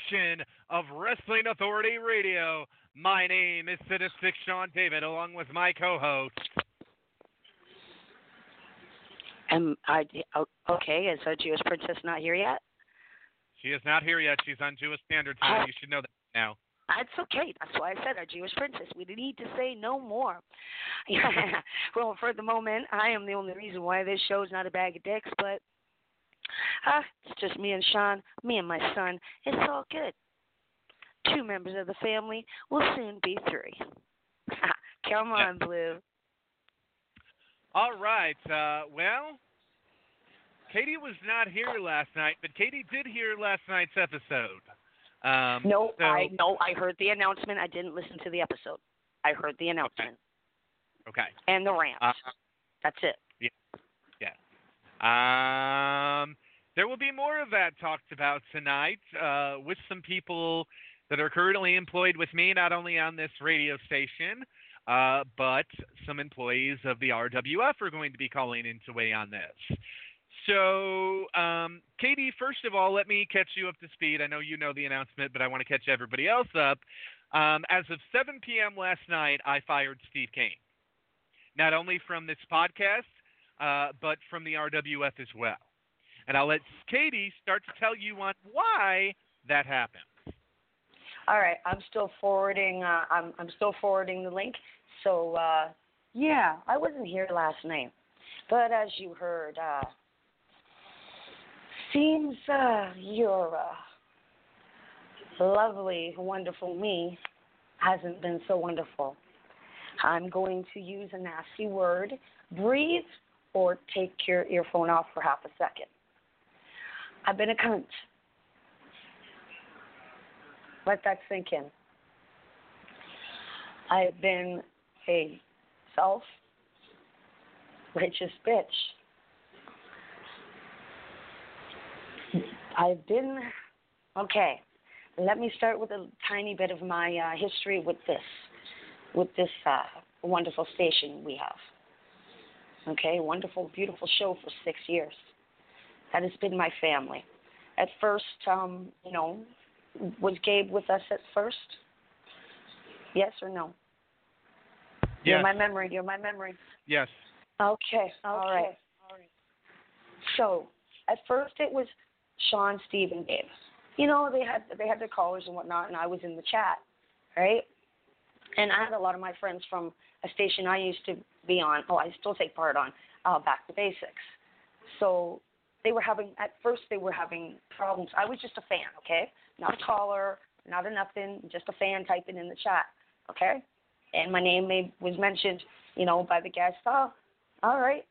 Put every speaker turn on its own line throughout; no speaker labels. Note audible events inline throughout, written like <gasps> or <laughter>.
Edition of Wrestling Authority Radio. My name is Sadistic Sean David, along with my co host.
Am I okay? Is our Jewish princess not here yet?
She is not here yet. She's on Jewish Standard Time. Ah. You should know that now.
That's okay. That's why I said our Jewish princess. We need to say no more. <laughs> well, for the moment, I am the only reason why this show is not a bag of dicks, but uh, it's just me and Sean, me and my son. It's all good. Two members of the family will soon be three. <laughs> Come on, Blue.
All right. Uh, well, Katie was not here last night, but Katie did hear last night's episode. Um,
No,
so,
I no, I heard the announcement. I didn't listen to the episode. I heard the announcement
Okay.
and the rant.
Uh,
That's it.
Um, there will be more of that talked about tonight uh, with some people that are currently employed with me, not only on this radio station, uh, but some employees of the RWF are going to be calling in to weigh on this. So, um, Katie, first of all, let me catch you up to speed. I know you know the announcement, but I want to catch everybody else up. Um, as of 7 p.m. last night, I fired Steve Kane, not only from this podcast, uh, but from the RWF as well. And I'll let Katie start to tell you on why that happened.
All right, I'm still forwarding. Uh, I'm I'm still forwarding the link. So uh, yeah, I wasn't here last night, but as you heard, uh, seems uh, your uh, lovely, wonderful me hasn't been so wonderful. I'm going to use a nasty word. Breathe or take your earphone off for half a second. I've been a cunt. Let that sink in. I've been a self righteous bitch. I've been okay. Let me start with a tiny bit of my uh, history with this, with this uh, wonderful station we have. Okay, wonderful, beautiful show for six years. That has been my family. At first, um, you know, was Gabe with us at first? Yes or no? You're
Yes.
my memory. You're my memory.
Yes.
Okay. All right. So at first it was Sean, Steve, and Gabe. You know, they had they had their callers and whatnot, and I was in the chat, right? And I had a lot of my friends from a station I used to be on. Oh, I still take part on. Uh, Back to Basics. So they were having at first they were having problems. I was just a fan, okay? Not a caller, not a nothing, just a fan typing in the chat, okay? And my name may, was mentioned, you know, by the guest. Oh, all right.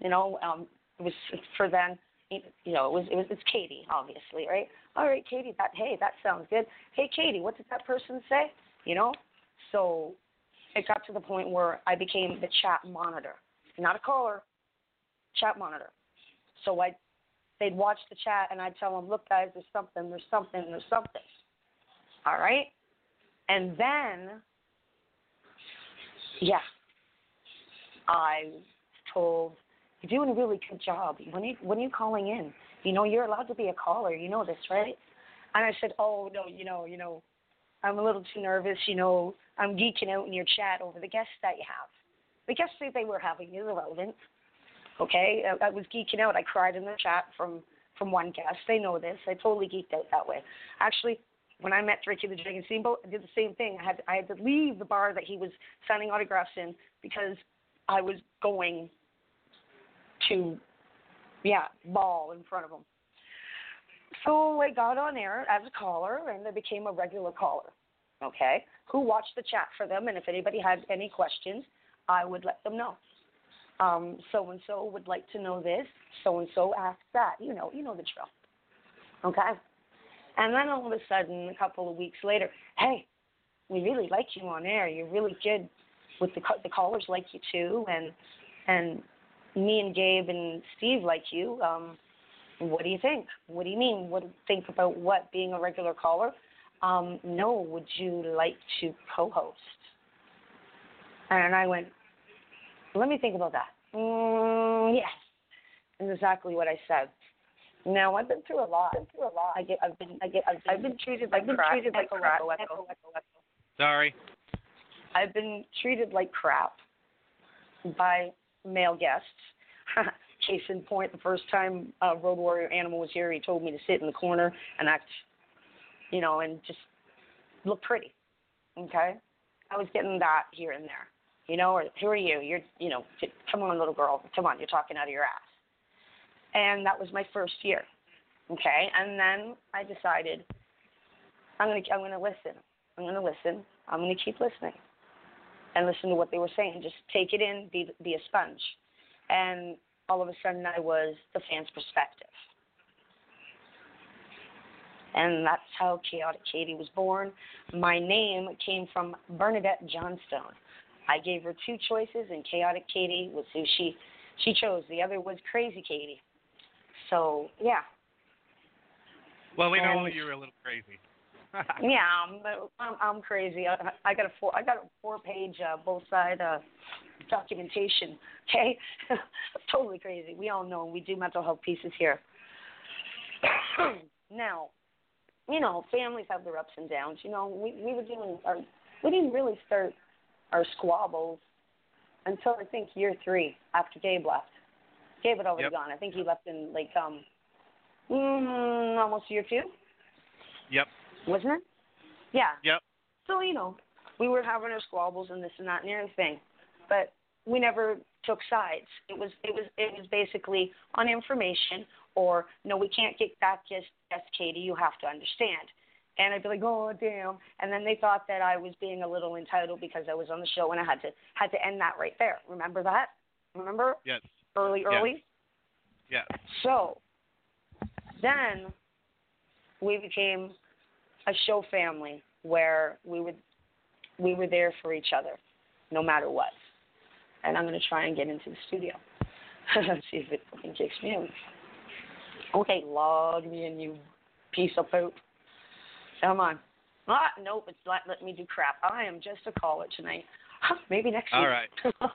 You know, um, it was for then. You know, it was it was it's Katie, obviously, right? All right, Katie. That hey, that sounds good. Hey, Katie, what did that person say? You know, so it got to the point where I became the chat monitor, not a caller, chat monitor. So I, they'd watch the chat and I'd tell them, look, guys, there's something, there's something, there's something. All right, and then, yeah, I told you're doing a really good job. When you when are you calling in, you know you're allowed to be a caller. You know this, right? And I said, oh no, you know, you know, I'm a little too nervous. You know, I'm geeking out in your chat over the guests that you have. The guests that they were having is irrelevant. Okay, I, I was geeking out. I cried in the chat from from one guest. They know this. I totally geeked out that way. Actually, when I met Ricky the Dragon Steamboat, I did the same thing. I had I had to leave the bar that he was signing autographs in because I was going to, yeah, bawl in front of him. So I got on air as a caller, and I became a regular caller. Okay, who watched the chat for them, and if anybody had any questions, I would let them know. So and so would like to know this. So and so asked that. You know, you know the drill. Okay. And then all of a sudden, a couple of weeks later, hey, we really like you on air. You're really good with the the callers like you too, and and me and Gabe and Steve like you. Um, what do you think? What do you mean? What think about what being a regular caller? Um, no, would you like to co-host? And I went, let me think about that. Mm, yes, is exactly what I said. Now I've been through a lot. Been through a lot. I get. I've been. I get. I've been, I've been treated like
I've been
crap.
treated like
Echo,
crap.
echo, echo, echo, echo.
Sorry.
I've been treated like crap by male guests. <laughs> Case in point, the first time uh, Road Warrior Animal was here, he told me to sit in the corner and act, you know, and just look pretty. Okay, I was getting that here and there, you know, or who are you? You're, you know, come on, little girl, come on, you're talking out of your ass. And that was my first year. Okay, and then I decided I'm gonna I'm gonna listen. I'm gonna listen. I'm gonna keep listening and listen to what they were saying. Just take it in, be be a sponge. And all of a sudden, I was the fan's perspective. And that's how Khaotic Katie was born. My name came from Bernadette Johnstone. I gave her two choices, and Khaotic Katie was who she she chose. The other was Crazy Katie. So yeah,
Well, we know
And-
you're a little crazy. <laughs> <laughs>
yeah, I'm I'm, I'm crazy. I, I got a four I got a four page uh, both side uh, documentation. <laughs> Okay, totally crazy. We all know we do mental health pieces here. <coughs> now, you know, families have their ups and downs. You know, we we were doing our we didn't really start our squabbles until I think year three after Gabe left. Gabe had already
Yep.
gone. I think he left in like um mm, almost year two
Yep.
wasn't it? Yeah.
Yep.
So you know, we were having our squabbles and this and that and everything, but we never took sides. It was it was it was basically on information or no, we can't get back just just Katie. You have to understand. And I'd be like, oh damn. And then they thought that I was being a little entitled because I was on the show and I had to had to end that right there. Remember that? Remember
Yes.
early
Yes.
early?
Yes.
So then we became a show family where we would we were there for each other no matter what. And I'm going to try and get into the studio. <laughs> See if it fucking kicks me out. Okay, log me in, you piece of poop. Come on. Ah, nope, it's not letting me do crap. I am just a caller tonight. Maybe next
All
week.
right. <laughs>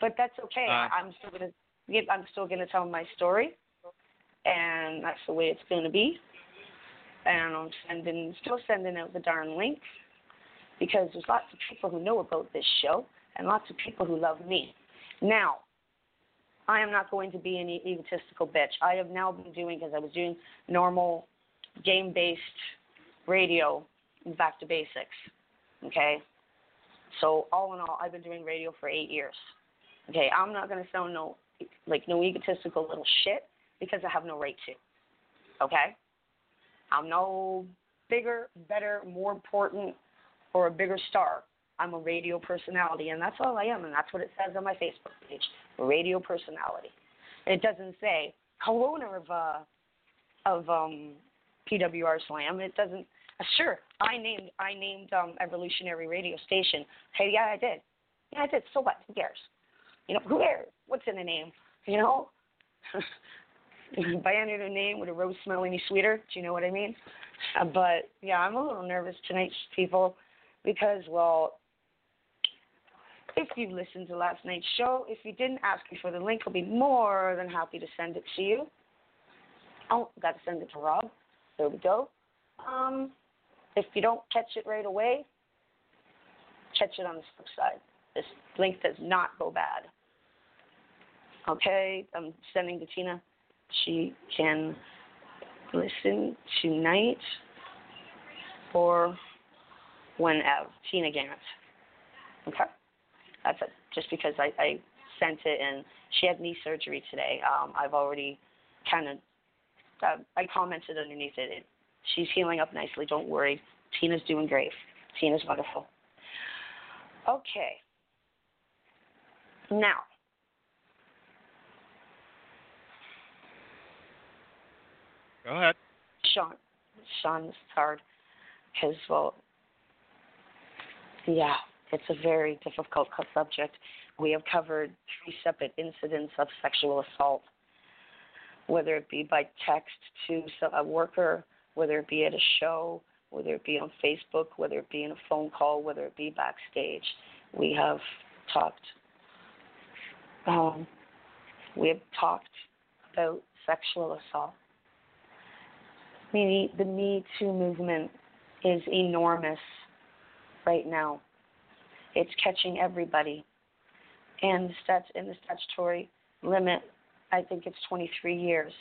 but that's okay.
Uh,
I'm still gonna give. I'm still gonna tell my story, and that's the way it's gonna be. And I'm sending, still sending out the darn links because there's lots of people who know about this show and lots of people who love me. Now, I am not going to be any egotistical bitch. I have now been doing because I was doing normal game-based radio, back to basics. Okay. So all in all, I've been doing radio for eight years. Okay, I'm not gonna sound no like no egotistical little shit because I have no right to. Okay, I'm no bigger, better, more important, or a bigger star. I'm a radio personality, and that's all I am, and that's what it says on my Facebook page, radio personality. It doesn't say co-owner of uh of um PWR Slam. It doesn't. Uh, sure, I named I named um Evolutionary Radio Station. Hey, yeah, I did. Yeah, I did. So what? Who cares? You know, who cares? What's in the name? You know. <laughs> By any other name, would a rose smell any sweeter? Do you know what I mean? Uh, but yeah, I'm a little nervous tonight, people, because well, if you listened to last night's show, if you didn't ask me for the link, I'll be more than happy to send it to you. Oh, got to send it to Rob. There we go. Um, if you don't catch it right away, catch it on the flip side. This link does not go bad. Okay, I'm sending to Tina. She can listen tonight or whenever. Tina Gannett. Okay, that's it. Just because I, I sent it and she had knee surgery today. Um, I've already kind of uh, I commented underneath it. it. She's healing up nicely. Don't worry. Tina's doing great. Tina's wonderful. Okay. Now,
Go ahead.
Sean, Sean, this is hard. Because, well, yeah, it's a very difficult subject. We have covered three separate incidents of sexual assault, whether it be by text to a worker, whether it be at a show, whether it be on Facebook, whether it be in a phone call, whether it be backstage. We have talked. Um, we have talked about sexual assault. Me, the Me Too movement is enormous right now. It's catching everybody, and stats in the statutory limit, I think it's 23 years.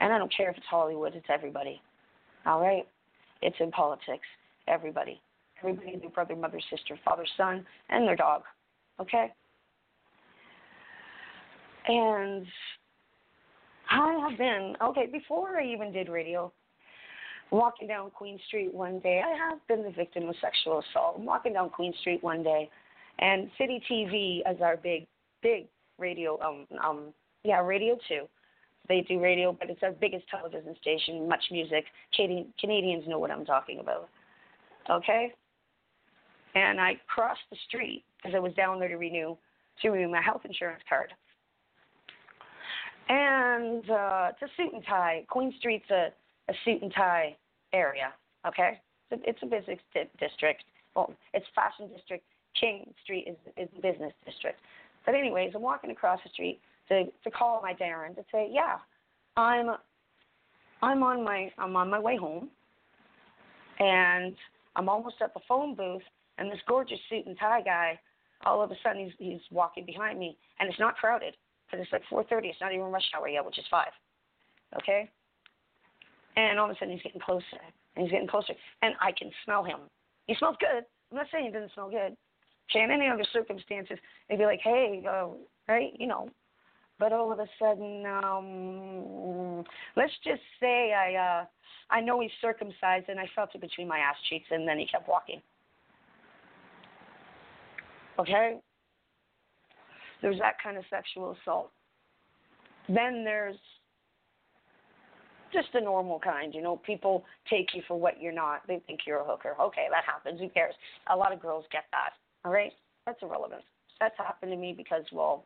And I don't care if it's Hollywood; it's everybody. All right, it's in politics. Everybody, everybody, their brother, mother, sister, father, son, and their dog. Okay. And I have been okay before I even did radio. Walking down Queen Street one day, I have been the victim of sexual assault. I'm walking down Queen Street one day, and City TV as our big, big radio, um, um, yeah, radio too. They do radio, but it's our biggest television station. Much music. Canadian, Canadians know what I'm talking about. Okay. And I crossed the street because I was down there to renew, to renew my health insurance card and uh, a suit and tie. Queen Street's a, a suit and tie area. Okay, it's a, business di- district. Well, it's fashion district. King Street is is the business district. But anyways, I'm walking across the street to to call my Darren to say, yeah, I'm I'm on my I'm on my way home, and I'm almost at the phone booth, and this gorgeous suit and tie guy, all of a sudden he's he's walking behind me, and it's not crowded because it's like 4:30. It's not even rush hour yet, which is five. Okay. And all of a sudden he's getting closer, and he's getting closer, and I can smell him. He smells good. I'm not saying he doesn't smell good. Okay, in any other circumstances, they'd be like, hey, uh, right, you know. But all of a sudden, um, let's just say I, uh, I know he's circumcised, and I felt it between my ass cheeks, and then he kept walking. Okay, there's that kind of sexual assault. Then there's just the normal kind, you know, people take you for what you're not. They think you're a hooker. Okay, that happens. Who cares? A lot of girls get that. All right? That's irrelevant. That's happened to me because, well,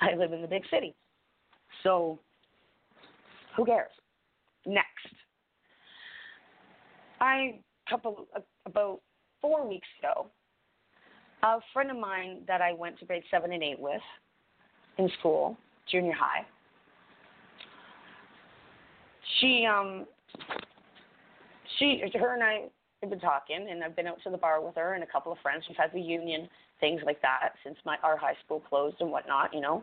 I live in the big city. So, who cares? Next. I, couple, about four weeks ago, a friend of mine that I went to grade seven and eight with in school, junior high. She um she her and I have been talking and I've been out to the bar with her and a couple of friends. We've had reunion things like that since my our high school closed and whatnot, you know.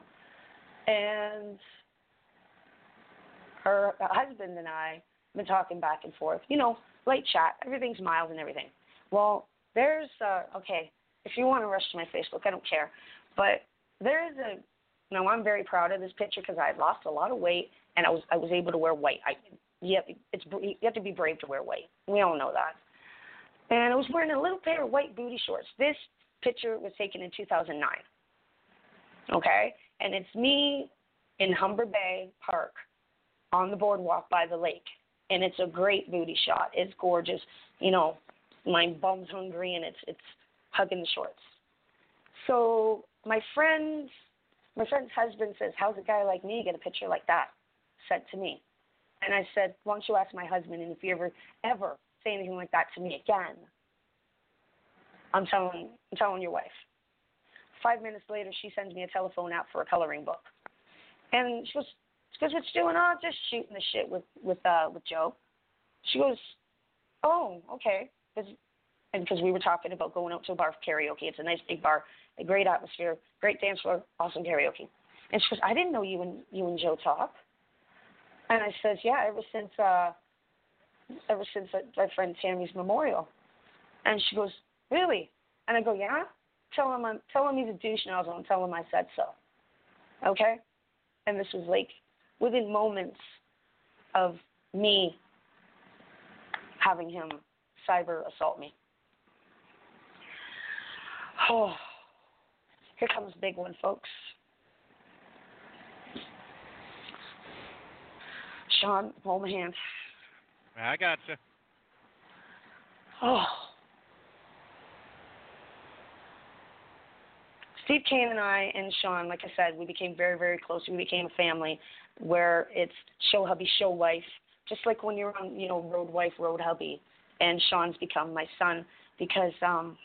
And her husband and I have been talking back and forth, you know, light chat, everything's mild and everything. Well, there's uh okay, if you want to rush to my Facebook, I don't care. But there is a, know, I'm very proud of this picture because I had lost a lot of weight and I was I was able to wear white. I, yeah, it's you have to be brave to wear white. We all know that. And I was wearing a little pair of white booty shorts. This picture was taken in 2009. Okay, and it's me in Humber Bay Park on the boardwalk by the lake, and it's a great booty shot. It's gorgeous. You know, my bum's hungry and it's it's hugging the shorts. So my friend, my friend's husband says, "How's a guy like me get a picture like that?" Said to me, and I said, "Why don't you ask my husband? And if you ever ever say anything like that to me again, I'm telling I'm telling your wife." Five minutes later, she sends me a telephone app for a coloring book, and she goes, "She goes, what you doing? Oh, just shooting the shit with with uh with Joe." She goes, "Oh, okay." Because and because we were talking about going out to a bar for karaoke. It's a nice big bar, a great atmosphere, great dance floor, awesome karaoke. And she goes, I didn't know you and you and Joe talk. And I says, Yeah, ever since uh ever since my friend Tammy's memorial. And she goes, Really? And I go, Yeah? Tell him I'm tell him he's a douche nozzle and tell him I said so. Okay? And this was like within moments of me having him cyber assault me. Oh, <sighs> here comes big one, folks. Sean, hold my hand.
I got gotcha.
Oh. Steve Kane and I and Sean, like I said, we became very, very close. We became a family where it's show hubby, show wife. Just like when you're on, you know, road wife, road hubby. And Sean's become my son because um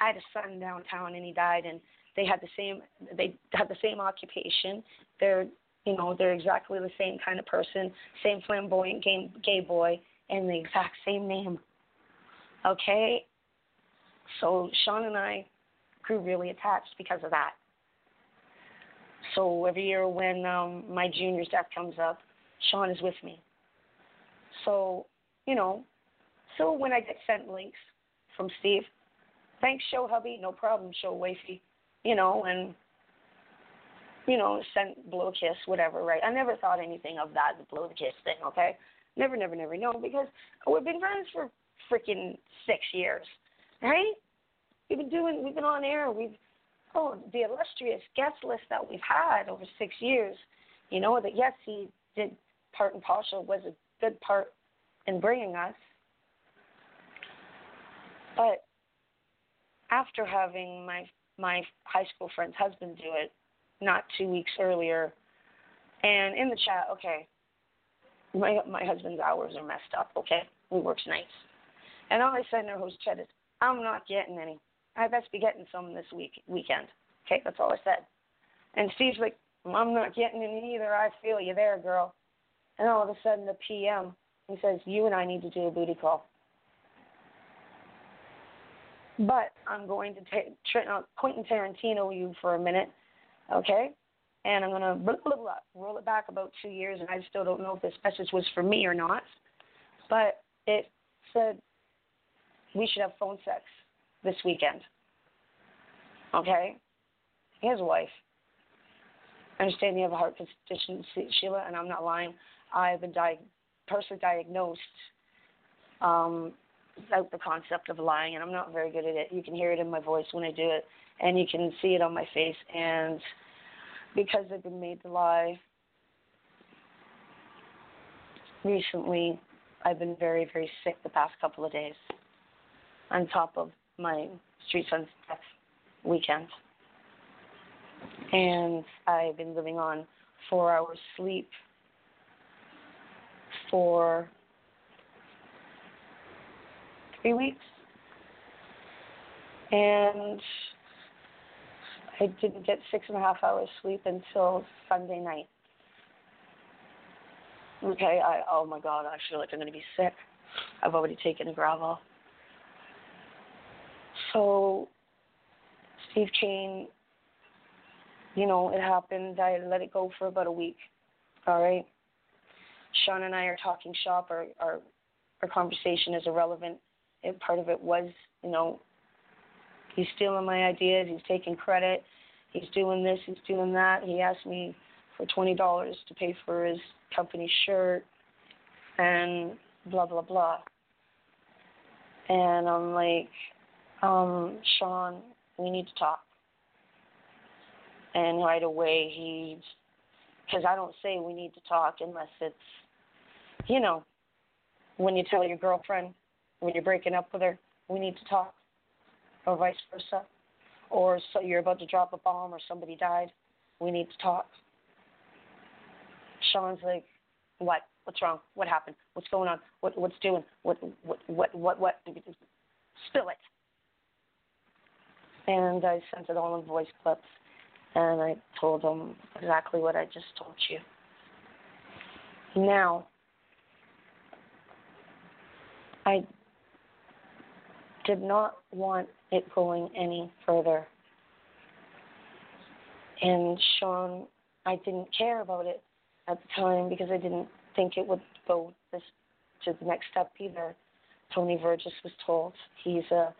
I had a son downtown and he died and they had the same they had the same occupation. They're you know, they're exactly the same kind of person, same flamboyant gay, gay boy, and the exact same name. Okay? So Sean and I grew really attached because of that. So every year when um my junior's death comes up, Sean is with me. So, you know, so when I get sent links from Steve, thanks show hubby, no problem, show wifey, you know, and you know, sent blow kiss, whatever, right? I never thought anything of that, the blow kiss thing, okay? Never, never, never, no, because we've been friends for freaking six years, right? We've been doing, we've been on air, we've, oh, the illustrious guest list that we've had over six years, you know, that yes, he did part and partial, was a good part in bringing us, but after having my my high school friend's husband do it, not two weeks earlier, and in the chat, okay, my my husband's hours are messed up. Okay, he works nights, and all I said in their host chat is, I'm not getting any. I best be getting some this week weekend. Okay, that's all I said. And Steve's like, I'm not getting any either. I feel you there, girl. And all of a sudden, the PM, he says, you and I need to do a booty call. But I'm going to ta- tra- uh, Quentin Tarantino you for a minute, okay? And I'm going to blah, blah, blah, roll it back about two years, and I still don't know if this message was for me or not. But it said we should have phone sex this weekend. Okay? His wife. I understand you have a heart condition, Sheila, and I'm not lying. I've been di- personally diagnosed um, without the concept of lying, and I'm not very good at it. You can hear it in my voice when I do it, and you can see it on my face. And because I've been made to lie recently, I've been very, very sick the past couple of days, on top of my street son's death weekend. And I've been living on four hours sleep for three weeks. And I didn't get six and a half hours sleep until Sunday night. Okay, I oh my god, I feel like I'm gonna be sick. I've already taken a Gravol. So Steve Kane, you know, it happened. I let it go for about a week. All right. Sean and I are talking shop. Our our our conversation is irrelevant. And part of it was, you know, he's stealing my ideas. He's taking credit. He's doing this. He's doing that. He asked me for twenty dollars to pay for his company shirt, and blah blah blah. And I'm like, um, Sean, we need to talk. And right away he, because I don't say we need to talk unless it's, you know, when you tell your girlfriend when you're breaking up with her, we need to talk, or vice versa, or so you're about to drop a bomb or somebody died, we need to talk. Sean's like, what? What's wrong? What happened? What's going on? What what's doing? What what what what what? Spill it. And I sent it all in voice clips, and I told him exactly what I just told you. Now, I did not want it going any further. And Sean, I didn't care about it at the time because I didn't think it would go this to the next step either. Tony Vergis was told he's uh,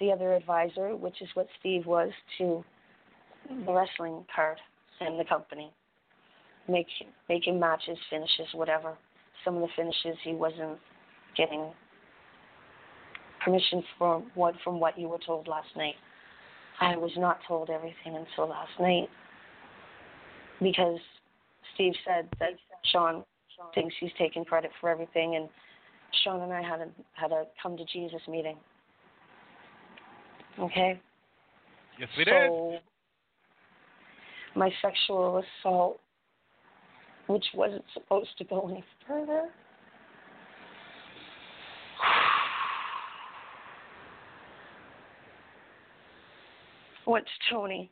the other advisor, which is what Steve was to the wrestling card and the company, make making matches, finishes, whatever. Some of the finishes he wasn't getting permission from what from what you were told last night. I was not told everything until last night because Steve said that Sean thinks he's taking credit for everything and Sean and I had a had a come to Jesus meeting. Okay.
Yes, we did.
my sexual assault, which wasn't supposed to go any further. Went to Tony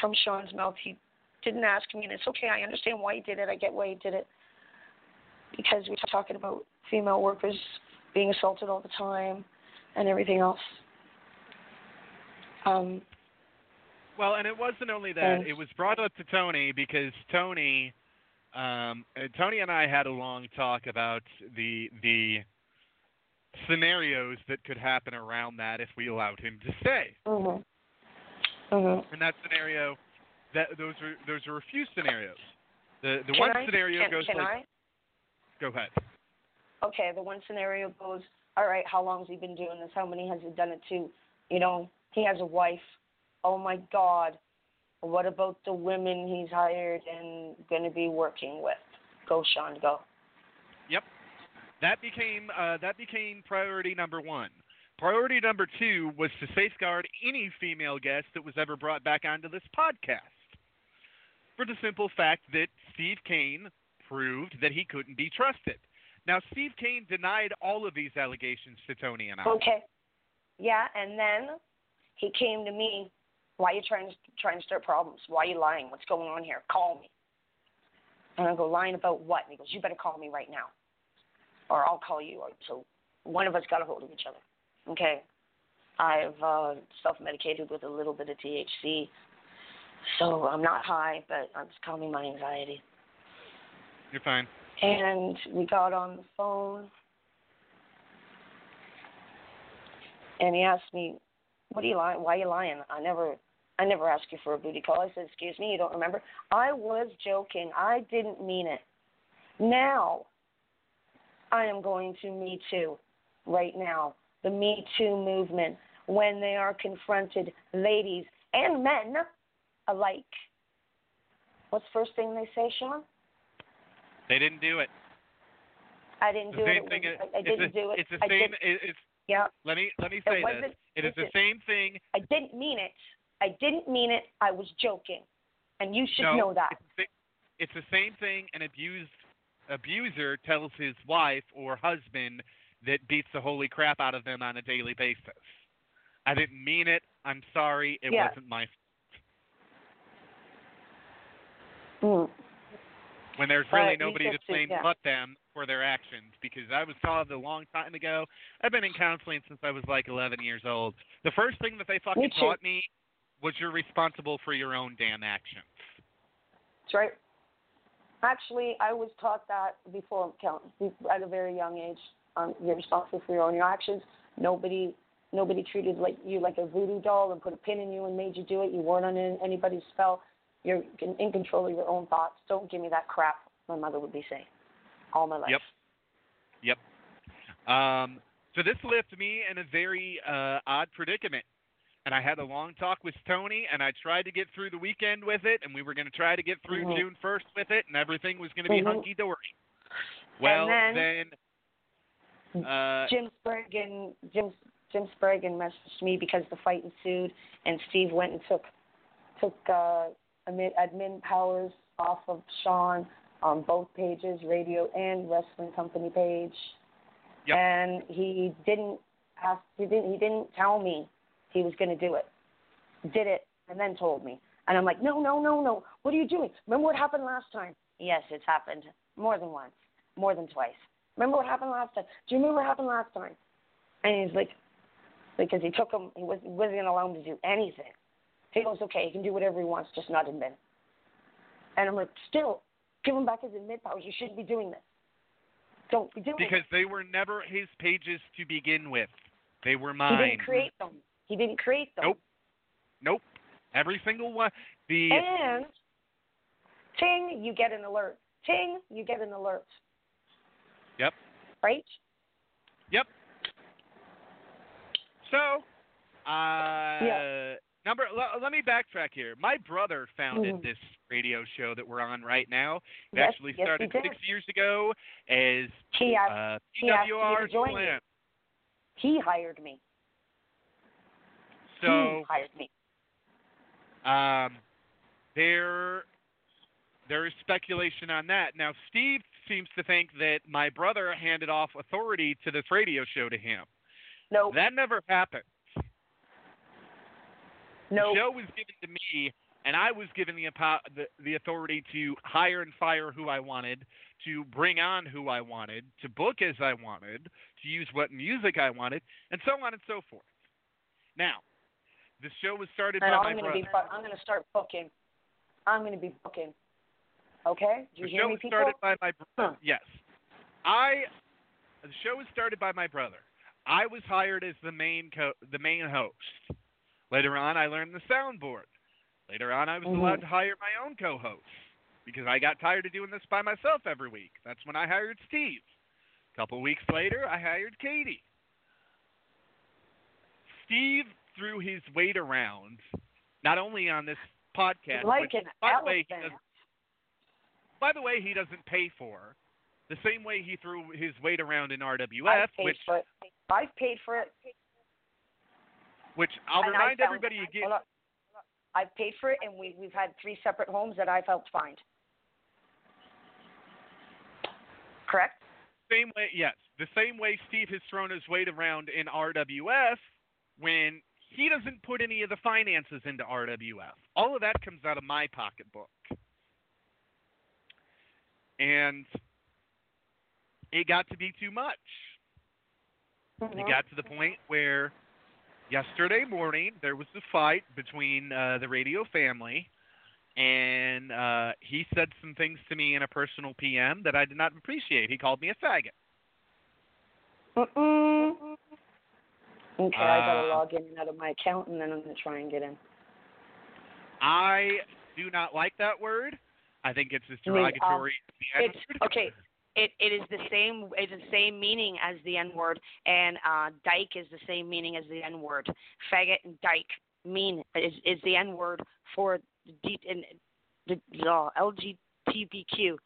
from Sean's mouth. He didn't ask me, and it's okay. I understand why he did it. I get why he did it. Because we were talking about female workers being assaulted all the time and everything else. Um,
Well, and it wasn't only that;
Yes.
it was brought up to Tony because Tony, um, Tony and I had a long talk about the the scenarios that could happen around that if we allowed him to stay.
mhm. Mhm.
And that scenario, that those are those are a few scenarios. The the
Can
one
I?
scenario
can,
goes
can
like,
I?
go ahead.
Okay, the one scenario goes, all right, how long has he been doing this? How many has he done it to? You know, he has a wife. Oh my God. What about the women he's hired and going to be working with? Go, Sean, go.
Yep. That became uh, that became priority number one. Priority number two was to safeguard any female guest that was ever brought back onto this podcast. For the simple fact that Steve Kane proved that he couldn't be trusted. Now, Steve Kane denied all of these allegations to Tony and I.
Okay. Yeah, and then he came to me. Why are you trying to trying to start problems? Why are you lying? What's going on here? Call me. And I go, lying about what? And he goes, you better call me right now, or I'll call you. So one of us got a hold of each other. Okay. I've uh, self-medicated with a little bit of THC, so I'm not high, but I'm just calming my anxiety.
You're fine.
And we got on the phone, and he asked me, "What are you lying? Why are you lying? I never, I never asked you for a booty call." I said, "Excuse me, you don't remember? I was joking. I didn't mean it. Now, I am going to Me Too, right now. The Me Too movement, when they are confronted, ladies and men alike. What's the first thing they say, Sean?
They didn't do it.
I didn't do it. It was- I, didn't
the,
do it.
It's the
I
same. it's
yeah,
let me let me say this. It is the same thing.
I didn't mean it. I didn't mean it. I was joking, and you should
no,
know that.
It's the, it's the same thing an abused abuser tells his wife or husband that beats the holy crap out of them on a daily basis. I didn't mean it. I'm sorry. It
Yeah.
wasn't my
Mm.
when there's really nobody to blame
yeah.
but them for their actions because I was taught a long time ago. I've been in counseling since I was like 11 years old. The first thing that they fucking
Me
taught me was you're responsible for your own damn actions.
That's right. Actually, I was taught that before count at a very young age. Um, you're responsible for your own actions. Nobody, nobody treated like you like a voodoo doll and put a pin in you and made you do it. You weren't on anybody's spell. You're in in control of your own thoughts. Don't give me that crap. My mother would be saying, all my life.
Yep. Yep. Um, so this left me in a very uh, odd predicament. And I had a long talk with Tony, and I tried to get through the weekend with it, and we were going to try to get through
Mhm.
June 1st with it, and everything was going to be
Mhm.
hunky dory. Well,
then-
then, uh,
Jim Spraggan, Jim Jim Spraggan messaged me because the fight ensued, and Steve went and took took uh, admin, admin powers off of Sean on both pages, radio and wrestling company page.
Yep.
And he didn't ask. He didn't. He didn't tell me he was going to do it. Did it and then told me. And I'm like, no, no, no, no. What are you doing? Remember what happened last time? Yes, it's happened more than once, more than twice. Remember what happened last time? Do you remember what happened last time? And he's like, because he took him, he was, wasn't going to allow him to do anything. He goes, okay, he can do whatever he wants, just not admit. And I'm like, still, give him back his admin powers. You shouldn't be doing this. Don't be doing
because
it.
they were never his pages to begin with. They were mine.
He didn't create them. He didn't create them.
Nope. Nope. Every single one. The
And ting, you get an alert. Ting, you get an alert.
Yep.
Right?
Yep. So, uh,
Yeah.
Number. l- let me backtrack here. My brother founded
Mhm.
this radio show that we're on right now. It
Yes,
actually
yes, he
started six years ago as
He asked.
uh,
he
PWR
me.
Slam.
he hired me.
So
he hired me.
um, there there is speculation on that. Now Steve seems to think that my brother handed off authority to this radio show to him.
No,
That never happened.
no.
The show was given to me, and I was given the, the the authority to hire and fire who I wanted, to bring on who I wanted, to book as I wanted, to use what music I wanted, and so on and so forth. Now, the show was started
And
by
I'm
my
gonna
brother.
be. I'm gonna start booking. I'm gonna be booking. Okay. Do you
the
hear
show
me,
was
people?
started by my brother.
Huh.
Yes, I. The show was started by my brother. I was hired as the main co- the main host. Later on, I learned the soundboard. Later on, I was
Mhm.
allowed to hire my own co-host because I got tired of doing this by myself every week. That's when I hired Steve. A couple weeks later, I hired Katie. Steve threw his weight around, not only on this podcast,
like
which, by the way, he
elephant.
By the way, he doesn't pay for. The same way he threw his weight around in RWF, which.
I've paid for it.
which I'll
and
remind everybody again.
I've paid for it, and we we've had three separate homes that I've helped find. Correct.
Same way, yes, the same way Steve has thrown his weight around in RWF when he doesn't put any of the finances into RWF. All of that comes out of my pocketbook. And it got to be too much. It got to the point where yesterday morning there was a fight between uh, the radio family, and uh, he said some things to me in a personal PM that I did not appreciate. He called me a faggot.
Mm-mm. Okay, I gotta
Uh,
log in and out of my account, and then I'm gonna try and get in.
I do not like that word. I think it's as
I mean, um,
derogatory
It's <laughs> okay. It it is the same. It's the same meaning as the N word, and uh, dyke is the same meaning as the N word. Faggot and dyke mean is is the N word for the D, in, the uh, LGBTQ.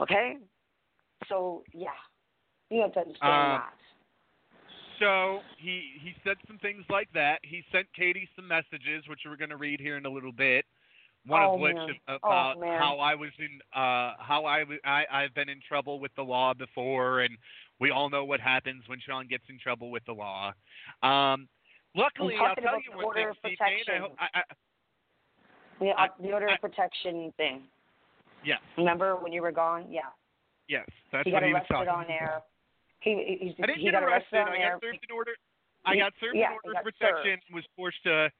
Okay, so yeah, you have to understand
Uh,
that.
So he he said some things like that. He sent Katie some messages, which we're going to read here in a little bit. One
Oh,
of which
man.
is
Oh,
about how I was in uh how I've been in trouble with the law before, and we all know what happens when Sean gets in trouble with the law. Um, luckily, I'll tell you
the order
thing,
of
Steve I,
protection.
I, I,
The,
I-
uh, the order
I-
of protection thing.
yes,
Remember when you were gone? Yeah,
yes, that's
he
what
got
he was
arrested
talking.
on air. He, he, he,
I didn't
he
get
got
arrested.
on
I
air.
got served an order. I
He-
got served
yeah,
an order of protection.
served.
Was forced to.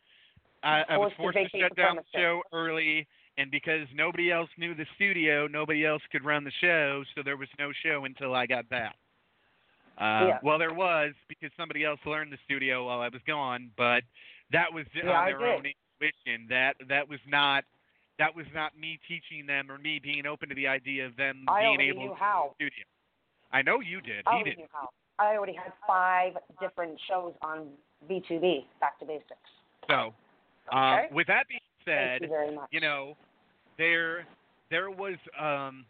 I I was
Forced to
to shut down the show early, and because nobody else knew the studio, nobody else could run the show, so there was no show until I got back. Uh,
Yeah.
Well, there was because somebody else learned the studio while I was gone, but that was
Yeah,
on their own intuition. That that was not that was not me teaching them or me being open to the idea of them
I
being able to
how.
do the studio. I know you did.
I
he
already
did.
knew how. I already had five different shows on B2B, Back to Basics.
So,
Okay.
um, with that being said,
you
you know, there there was um,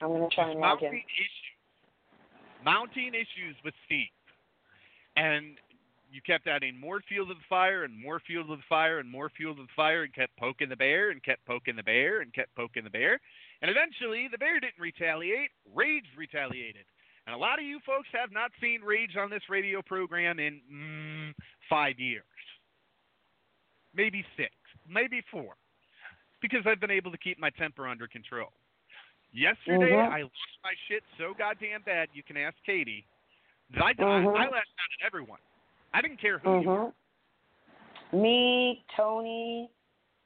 I'm going to try
just
and log
mounting
in.
issues, mounting issues with Steve, and you kept adding more fuel to the fire and more fuel to the fire and more fuel to the fire and kept poking the bear and kept poking the bear and kept poking the bear, and eventually the bear didn't retaliate. Rage retaliated. And a lot of you folks have not seen Rage on this radio program in mm, five years. Maybe six, maybe four. Because I've been able to keep my temper under control. Yesterday,
Mhm.
I lost my shit so goddamn bad, you can ask Katie, that I,
Mhm.
I, I lashed out at everyone. I didn't care who you were.
hmm Me, Tony,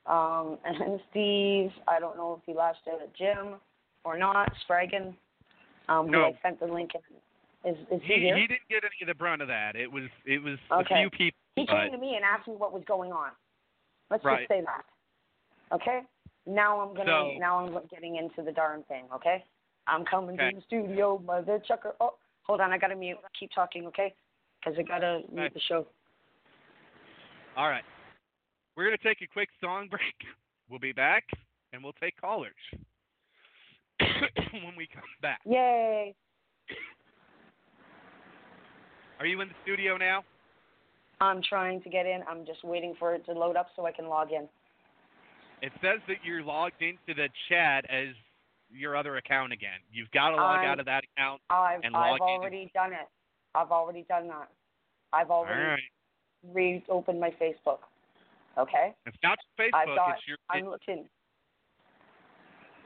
um, <laughs> and Steve. I don't know if he lashed out at Jim or not. Spragan. Um,
No.
I sent the link in. Is is he,
He,
here?
he didn't get any of the brunt of that. It was it was
Okay.
a few people.
He came to me and asked me what was going on. Let's
Right.
just say that. Okay? Now I'm gonna
So-
now I'm getting into the darn thing, okay? I'm coming
Okay.
to the studio, mother chucker. Oh, hold on, I gotta mute. Keep talking, okay? Because I gotta mute
Okay.
the show.
All right. we're going to take a quick song break. <laughs> We'll be back, and we'll take callers <coughs> when we come back.
Yay!
Are you in the studio now?
I'm trying to get in. I'm just waiting for it to load up so I can log in.
It says that you're logged into the chat as your other account again. You've got to log
I'm-
out of that account.
I've
And
I've
log in.
already done it. I've already done that. I've already
right.
reopened my Facebook. Okay?
It's not
I've
Facebook.
got
It's your.
I'm looking.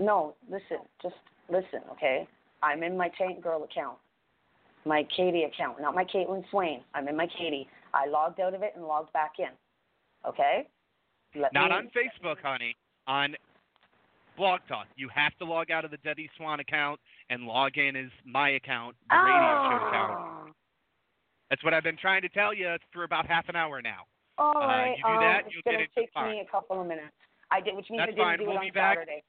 No, listen, just listen, okay? I'm in my Tank Girl account, my Katie account, not my Caitlin Swain. I'm in my Katie. I logged out of it and logged back in. Okay? Let
Not
me,
on Facebook, honey. On Blog Talk. You have to log out of the Debbie Swan account and log in as my account, the radio show account.
Ah,
That's what I've been trying to tell you for about half an hour now.
All
Uh,
right.
you do
um,
that,
it's
you'll it's gonna
take
fine.
me a couple of minutes. I did, which means
That's
I didn't
fine.
do
We'll
it
be
on
back.
Saturday.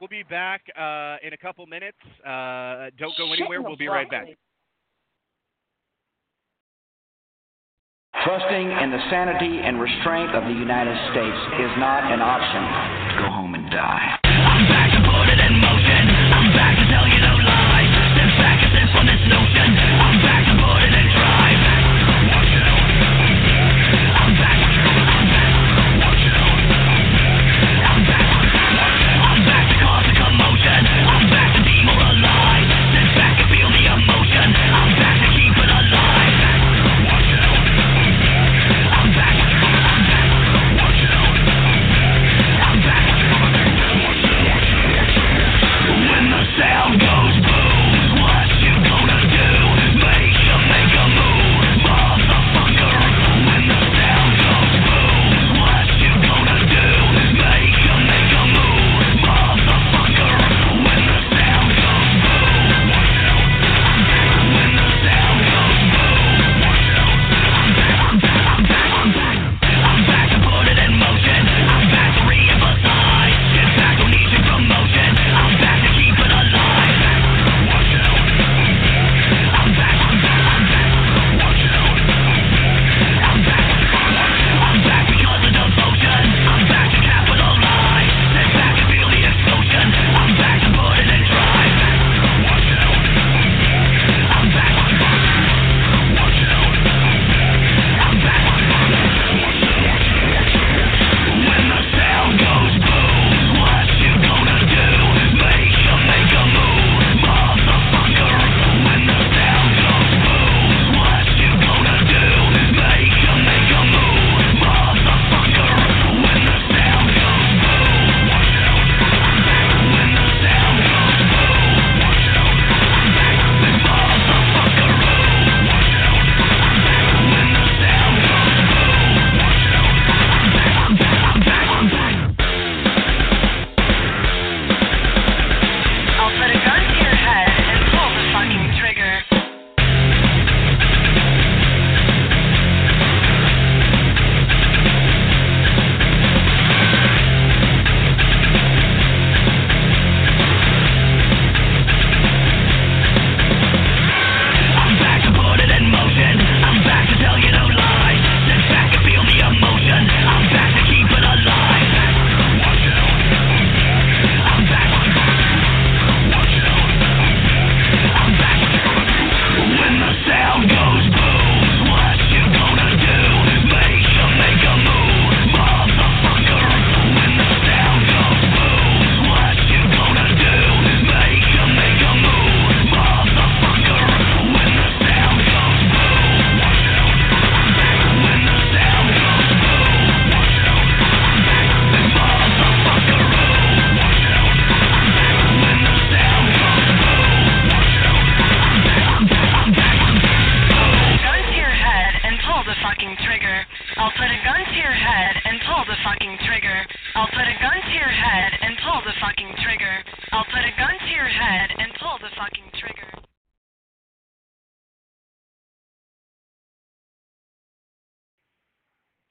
We'll be back uh, in a couple minutes. Uh, don't go
Shit
anywhere. We'll be right back.
Trusting in the sanity and restraint of the United States is not an option. Go home and die.
I'm back to put it in motion. I'm back to tell you no lies. Step back and sip on this notion.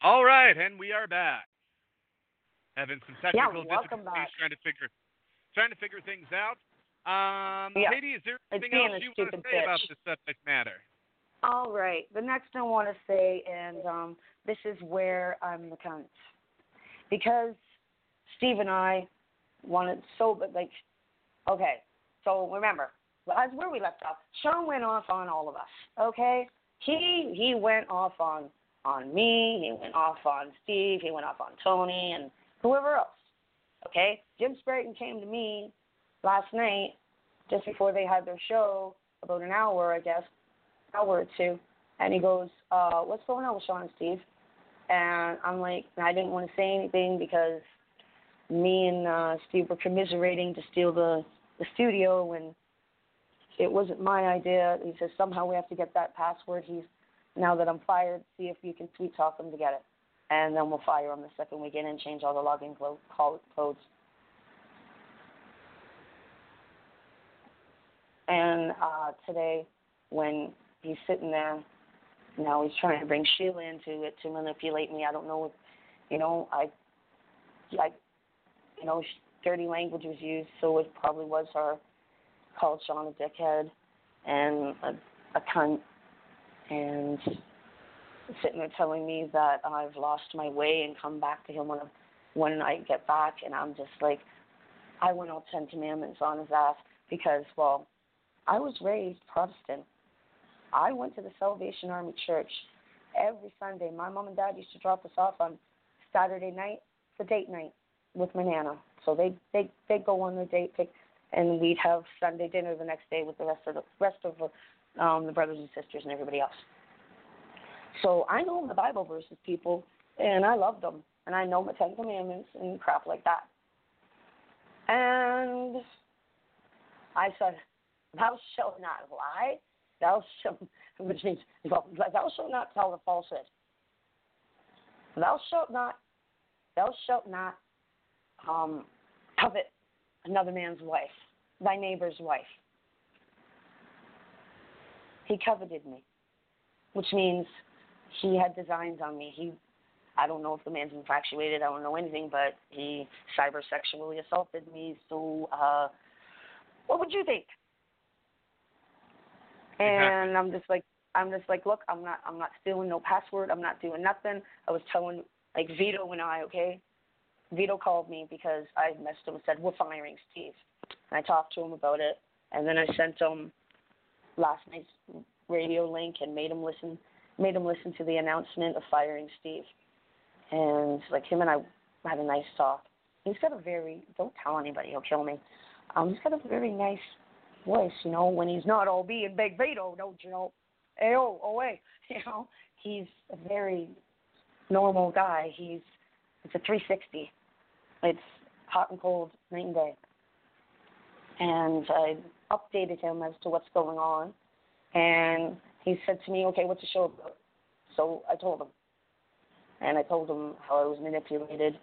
All right, and we are back. Having some technical
welcome
difficulties
back.
trying to figure trying to figure things out. Um,
Yeah.
Katie, is there anything else you want to say about this subject matter?
All right. The next I want to say, and um, this is where I'm the cunt, because Steve and I wanted so, but like, okay. So remember, that's where we left off. Sean went off on all of us. Okay. He he went off on on me. He went off on Steve. He went off on Tony and whoever else. Okay. Jim Sprayton came to me last night, just before they had their show, about an hour, I guess, hour or two, and he goes, uh, "What's going on with Sean and Steve?" And I'm like, I didn't want to say anything because me and uh, Steve were commiserating to steal the the studio, and it wasn't my idea. He says somehow we have to get that password. He's now that I'm fired, see if you can sweet talk them to get it, and then we'll fire him the second we get in and change all the login clo- call codes. And uh, today, when he's sitting there, now he's trying to bring Sheila into it to manipulate me. I don't know, what, you know, I, I, you know, dirty language was used, so it probably was her. Called Sean a dickhead and a, a cunt, and sitting there telling me that I've lost my way and come back to him when when I get back, and I'm just like, I went all Ten Commandments on his ass because, well, I was raised Protestant. I went to the Salvation Army Church every Sunday. My mom and dad used to drop us off on Saturday night for date night with my nana. So they they they go on their date pick, and we'd have Sunday dinner the next day with the rest of the rest of the, um, the brothers and sisters and everybody else. So I know the Bible verses, people, and I love them, and I know my Ten Commandments and crap like that. And I said, "Thou shalt not lie. Thou shalt," <laughs> which means, "Thou shalt not tell the falsehood. Thou shalt not, thou shalt not um, covet another man's wife, thy neighbor's wife." He coveted me, which means he had designs on me. He, I don't know if the man's infatuated. I don't know anything, but he cyber sexually assaulted me. So, uh, what would you think? And I'm just like, I'm just like, look, I'm not, I'm not stealing no password. I'm not doing nothing. I was telling like Vito and I, okay. Vito called me because I messaged him and said we're firing Steve, and I talked to him about it, and then I sent him last night's radio link and made him listen, made him listen to the announcement of firing Steve, and like him and I had a nice talk. He's got a very, don't tell anybody, he'll kill me. Um, he's got a very nice voice, you know, when he's not all being Big Vito, don't you know? Oh, <laughs> oh, you know, he's a very normal guy. He's, it's a 360. It's hot and cold, night and day. And I updated him as to what's going on. And he said to me, okay, what's the show about? So I told him. And I told him how I was manipulated.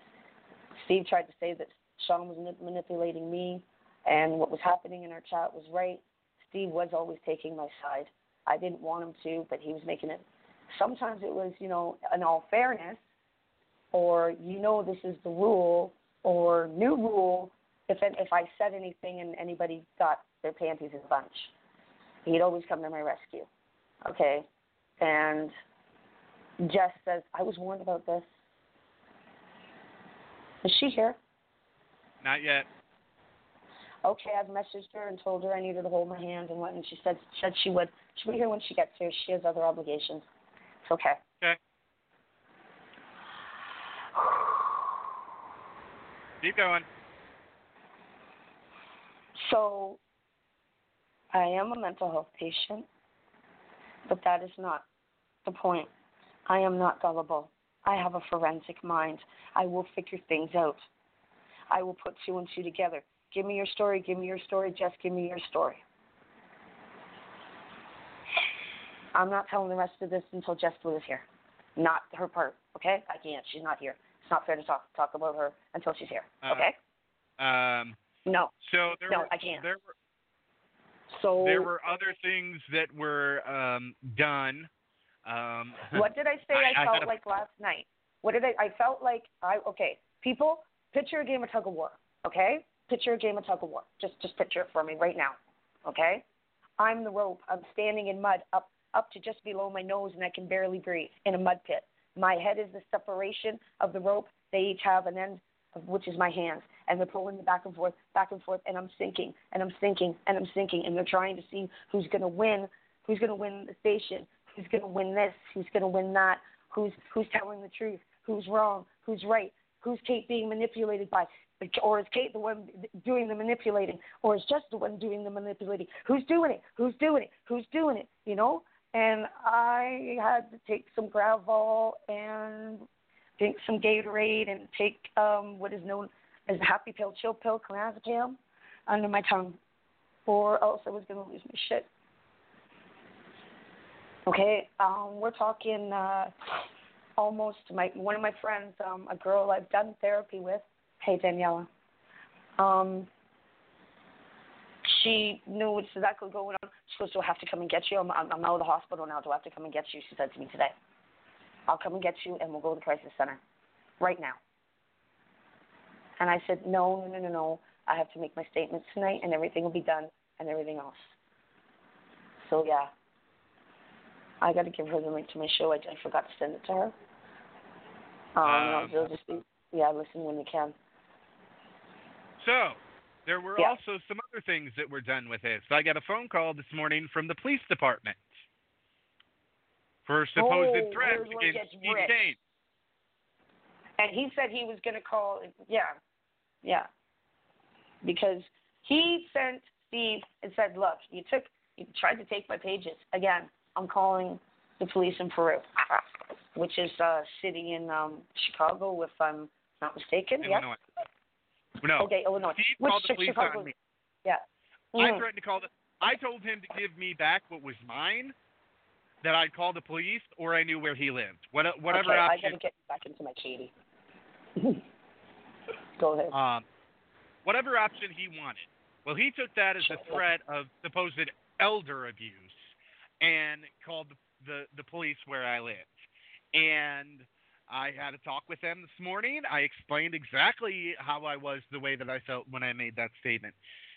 Steve tried to say that Sean was manipulating me and what was happening in our chat was right. Steve was always taking my side. I didn't want him to, but he was making it. Sometimes it was, you know, in all fairness, or you know this is the rule, or new rule. If if I said anything and anybody got their panties in a bunch, he'd always come to my rescue. Okay, and Jess says I was warned about this. Is she here?
Not yet.
okay, I've messaged her and told her I needed to hold my hand and what, and she said said she would. She'll be here when she gets here. She has other obligations. It's okay.
Okay. Keep going.
So, I am a mental health patient, but that is not the point. I am not gullible. I have a forensic mind. I will figure things out. I will put two and two together. Give me your story. Give me your story. Jess, give me your story. I'm not telling the rest of this until Jess Blue is here. Not her part, okay? I can't. She's not here. It's not fair to talk talk about her until she's here,
Uh,
okay?
Um,
No.
so there
No,
were,
I can't.
There were
So
there were other things that were um, done. Um, <laughs>
What did I say I,
I-
felt like last night? What did I I felt like I okay. People, picture a game of tug of war, okay? Picture a game of tug of war. Just just picture it for me right now. Okay? I'm the rope. I'm standing in mud up up to just below my nose, and I can barely breathe in a mud pit. My head is the separation of the rope. They each have an end, which is my hands, and they're pulling me back and forth, back and forth, and I'm sinking, and I'm sinking, and I'm sinking, and they're trying to see who's going to win, who's going to win the station, who's going to win this, who's going to win that, who's who's telling the truth, who's wrong, who's right, who's Kate being manipulated by, or is Kate the one doing the manipulating, or is just the one doing the manipulating? Who's doing it? Who's doing it? Who's doing it? You know? And I had to take some Gravol and drink some Gatorade and take um, what is known as the happy pill, chill pill, clonazepam under my tongue, or else I was going to lose my shit. Okay, um, we're talking uh, almost my one of my friends, um, a girl I've done therapy with. Hey Daniela. Um, she knew what's exactly going on. She goes, "Do I have to come and get you? I'm, I'm, out of the hospital now. Do I have to come and get you?" She said to me today. I'll come and get you, and we'll go to the crisis center right now. And I said, "No, no, no, no, no. I have to make my statements tonight, and everything will be done, and everything else." So yeah, I got to give her the link to my show. I, I forgot to send it to her. Um,
Um,
they'll just be, yeah, listen when you can.
So, there were
Yeah.
also some other things that were done with this. I got a phone call this morning from the police department for supposed
Oh,
threats against Steve
rich.
Kane.
And he said he was going to call. Yeah, yeah, because he sent Steve and said, "Look, you took, you tried to take my pages again. I'm calling the police in Peru, which is a city in um, Chicago, if I'm not mistaken. Yeah.
No.
Okay, Illinois.
Steve
Which
called the police
Chicago?
on me.
Yeah.
I
Mhm.
threatened to call the. I told him to give me back what was mine. That I'd call the police, or I knew where he lived. What, whatever
okay, I
option.
got to get back into my Katie. <laughs> Go ahead.
Um, whatever option he wanted. Well, he took that as a threat of supposed elder abuse and called the, the, the police where I lived. And I had a talk with them this morning. I explained exactly how I was the way that I felt when I made that statement.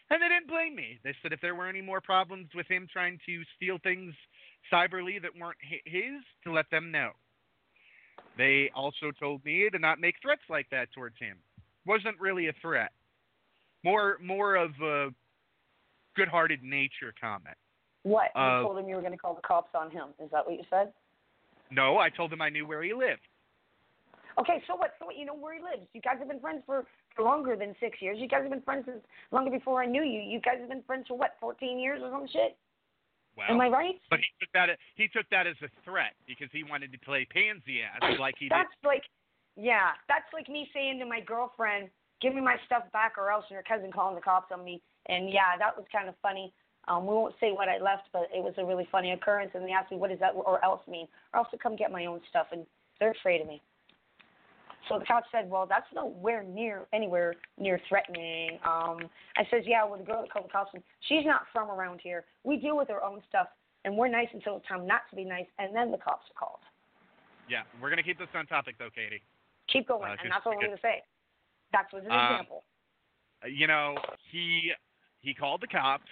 And they didn't blame me. They said if there were any more problems with him trying to steal things cyberly that weren't his, to let them know. They also told me to not make threats like that towards him. Wasn't really a threat. More more of a good-hearted nature comment.
what?
uh,
you told him you were going to call the cops on him. Is that what you said?
No, I told him I knew where he lived.
Okay, so what? So what? You know where he lives. You guys have been friends for, for longer than six years. You guys have been friends since longer before I knew you. You guys have been friends for what? Fourteen years or some shit.
Well,
Am I right?
But he took that he took that as a threat because he wanted to play pansy ass like he did.
That's like, yeah, that's like me saying to my girlfriend, "Give me my stuff back, or else And her cousin calling the cops on me." And yeah, that was kind of funny. Um, we won't say what I left, but it was a really funny occurrence. And they asked me, "What does that or else mean?" Or else to come get my own stuff, and they're afraid of me. So the cops said, "Well, that's nowhere near anywhere near threatening." Um, I says, "Yeah, well, the girl that called the cops, she's not from around here. We deal with our own stuff, and we're nice until it's time not to be nice, and then the cops are called."
Yeah, we're gonna keep this on topic though, Katie.
Keep going,
Uh,
and that's what I'm going to say. That was an
Um,
example.
Uh, You know, he he called the cops.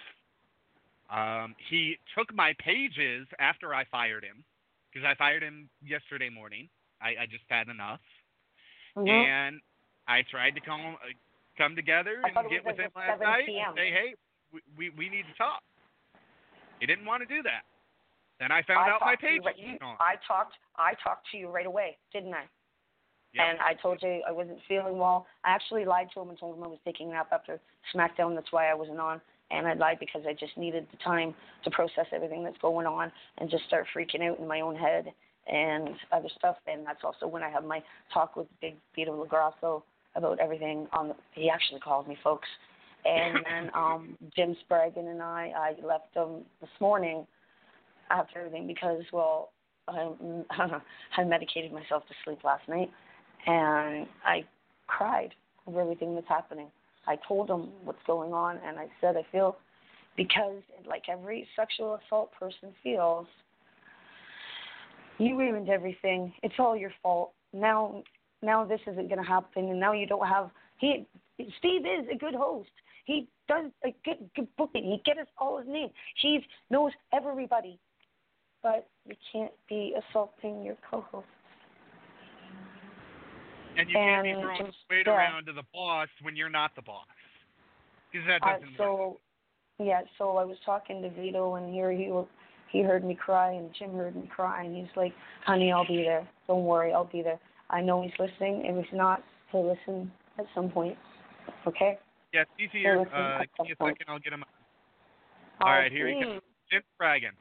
Um, he took my pages after I fired him because I fired him yesterday morning. I, I just had enough,
Mhm.
and I tried to come uh, come together and get with him last night
PM.
and say, hey, we, we we need to talk. He didn't want to do that. Then I found
I
out my
talked to you
pages
right-
gone.
I talked. I talked to you right away, didn't I?
Yep.
And I told you I wasn't feeling well. I actually lied to him and told him I was taking a nap after SmackDown. That's why I wasn't on. And I lied because I just needed the time to process everything that's going on and just start freaking out in my own head and other stuff. And that's also when I had my talk with Big Vito LoGrasso about everything. On the, he actually called me, folks. And <laughs> then um, Jim Spragan and I, I left him this morning after everything because, well, I, <laughs> I medicated myself to sleep last night, and I cried over everything that's happening. I told him what's going on, and I said I feel because, like every sexual assault person feels, you ruined everything. It's all your fault. Now, now this isn't going to happen, and now you don't have. He, Steve is a good host. He does a good, good booking. He gets us all his name. He knows everybody. but you can't be assaulting your co-host.
And you can't be throwing
just,
weight
yeah.
around to the boss when you're not the boss. Because that
Uh,
doesn't work.
so, yeah, so I was talking to Vito, and here he wa- he heard me cry, and Jim heard me cry, and he's like, "Honey, I'll be there. Don't worry, I'll be there." I know he's listening. If he's not, he'll listen at some point. Okay.
Yeah, he's here. Uh, give me a
point.
second. I'll get him. All right, here he
please.
comes. Jim Fragan.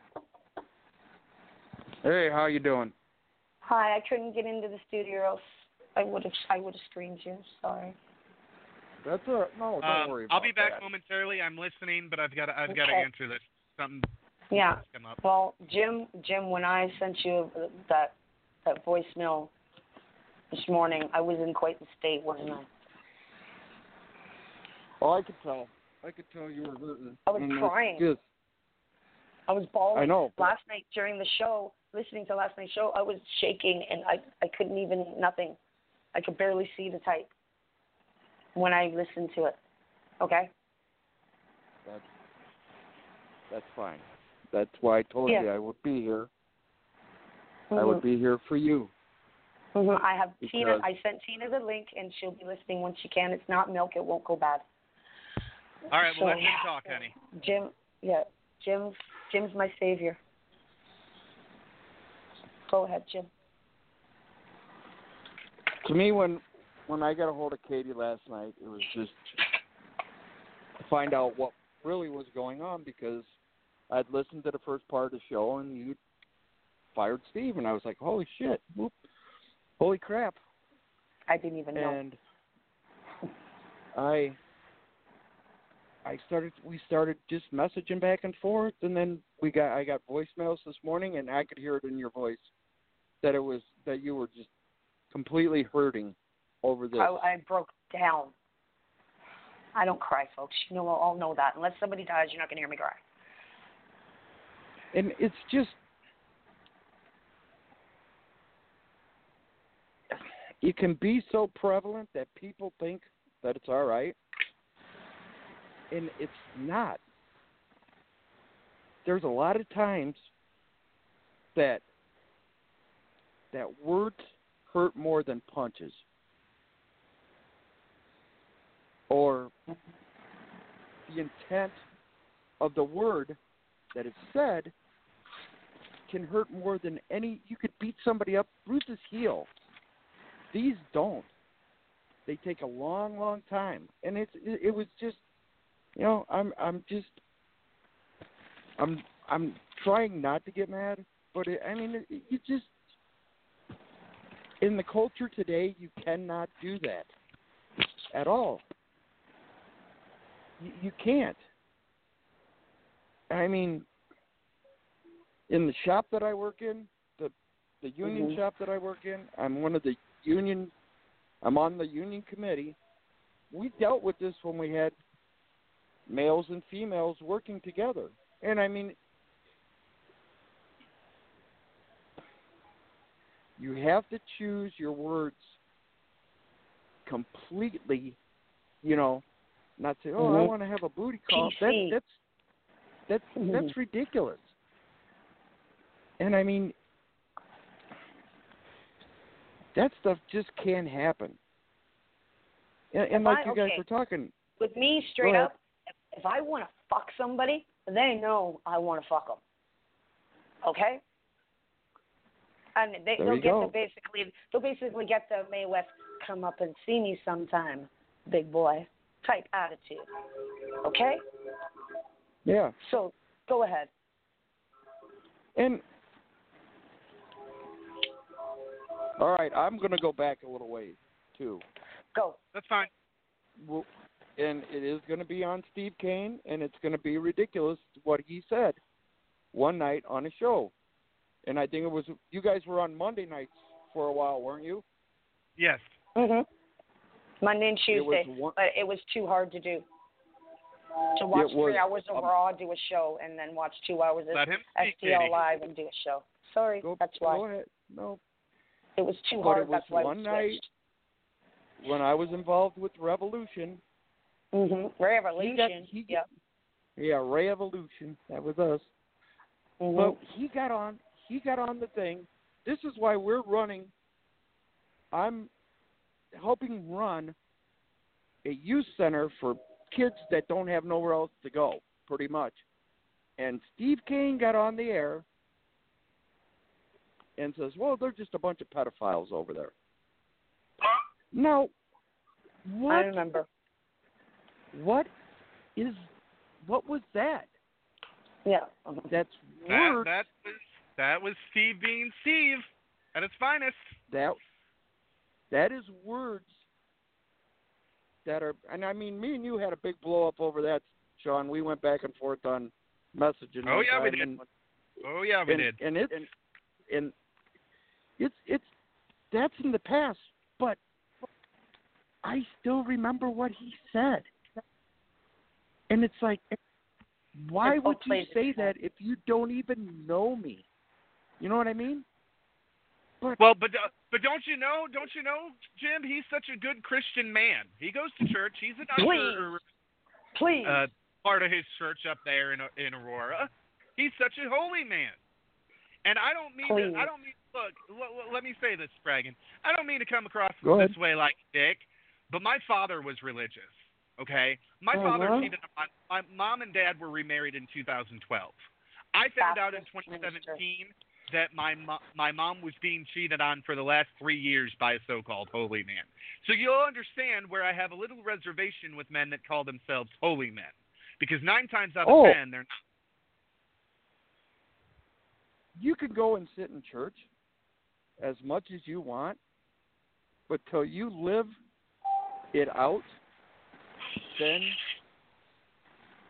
Hey, how you doing?
Hi, I couldn't get into the studio, or else I would have I would have screamed you. Sorry.
That's all right. No, don't
Um,
worry
I'll be back
that.
momentarily. I'm listening, but I've got to I've got to answer this. Something
Yeah.
up.
Well, Jim, Jim, when I sent you that that voicemail this morning, I was in quite the state, wasn't I?
Oh, I could tell. I could tell you were hurting.
I was
uh,
crying.
Just,
I was bawling.
I know. but-
Last night during the show, listening to last night's show, I was shaking and I I couldn't even nothing. I could barely see the type when I listened to it. Okay.
That's that's fine. That's why I told
Yeah.
you I would be here. I
Mhm.
would be here for you.
Mhm. I have Tina. I sent Tina the link, and she'll be listening when she can. It's not milk; it won't go bad.
All right, well,
So-
let him talk, honey.
Jim, yeah, Jim's Jim's my savior. Go ahead, Jim.
To me, when when I got a hold of Katie last night, it was just to find out what really was going on because I'd listened to the first part of the show and you fired Steve, and I was like, holy shit, whoop, holy crap,
I didn't even know.
and I I started we started just messaging back and forth and then we got I got voicemails this morning and I could hear it in your voice that it was that you were just completely hurting over this.
I, I broke down. I don't cry, folks. You know, all know that. Unless somebody dies, you're not gonna hear me cry.
And it's just it can be so prevalent that people think that it's all right. And it's not. There's a lot of times that that words hurt more than punches. Or the intent of the word that is said can hurt more than any you could beat somebody up bruises heal these don't. They take a long long time. And it's it, it was just you know i'm i'm just i'm i'm trying not to get mad but it, i mean it, you just in the culture today you cannot do that at all. You, you can't. I mean in the shop that I work in, the the union
Mhm.
shop that I work in, I'm one of the union I'm on the union committee. We dealt with this when we had males and females working together. And I mean you have to choose your words completely, you know, not say, "Oh, I
Mhm.
want to have a booty call." That, that's that's that's ridiculous. And I mean, that stuff just can't happen. And, and like
I-
you guys
okay.
were talking,
With me, straight up, if, I want to fuck somebody, they know I want to fuck them. Okay. And they,
There
they'll get
go.
the basically they'll basically get the Mae West come up and see me sometime, big boy type attitude. Okay.
yeah.
So go ahead.
And all right, I'm going to go back a little ways too.
Go.
That's fine.
Well, and it is going to be on Steve Kane, and it's going to be ridiculous what he said one night on a show. And I think it was you guys were on Monday nights for a while, weren't you?
Yes.
Mhm. Monday and
It was
Tuesday,
one-
but it was too hard to do. To watch
was,
three hours of
um,
Raw, do a show, and then watch two hours of
Let him speak,
STL Live and do a show. Sorry,
Go,
that's why
go ahead. No,
it was too
but
hard.
it was
that's
one night when I was involved with Revolution.
Mm-hmm. Revolution.
he got-
yeah.
Yeah, Ray Evolution. That was us.
Mhm.
But he got on. he got on the thing. This is why we're running. I'm helping run a youth center for kids that don't have nowhere else to go, pretty much. And Steve Kane got on the air and says, "Well, they're just a bunch of pedophiles over there." Now, what?
I remember.
What is? What was that?
Yeah.
That's
That,
words.
that was that was Steve being Steve at its finest.
that that is words that are and I mean me and you had a big blow up over that, Sean. We went back and forth on messaging.
Oh
one
yeah, we did.
and-
Oh yeah, we
and,
did.
And it's and it's it's that's in the past, but I still remember what he said. And it's like why would you say that if you don't even know me? You know what I mean? But
Well, but uh, but don't you know? Don't you know, Jim? He's such a good Christian man. He goes to church. He's an
Please.
usher,
Please.
uh, part of his church up there in in Aurora. He's such a holy man. And I don't mean
Please.
to, I don't mean look. L- l- let me say this, Spraggin. I don't mean to come across
Go
this
ahead.
way like dick, but my father was religious. Okay, my oh,
father
cheated on my, my mom and dad were remarried in 2012. I found out in
Baptist
2017 that my mo- my mom was being cheated on for the last three years by a so-called holy man. So you'll understand where I have a little reservation with men that call themselves holy men, because nine times out of
Oh.
ten they're not.
you can go and sit in church as much as you want, but till you live it out, then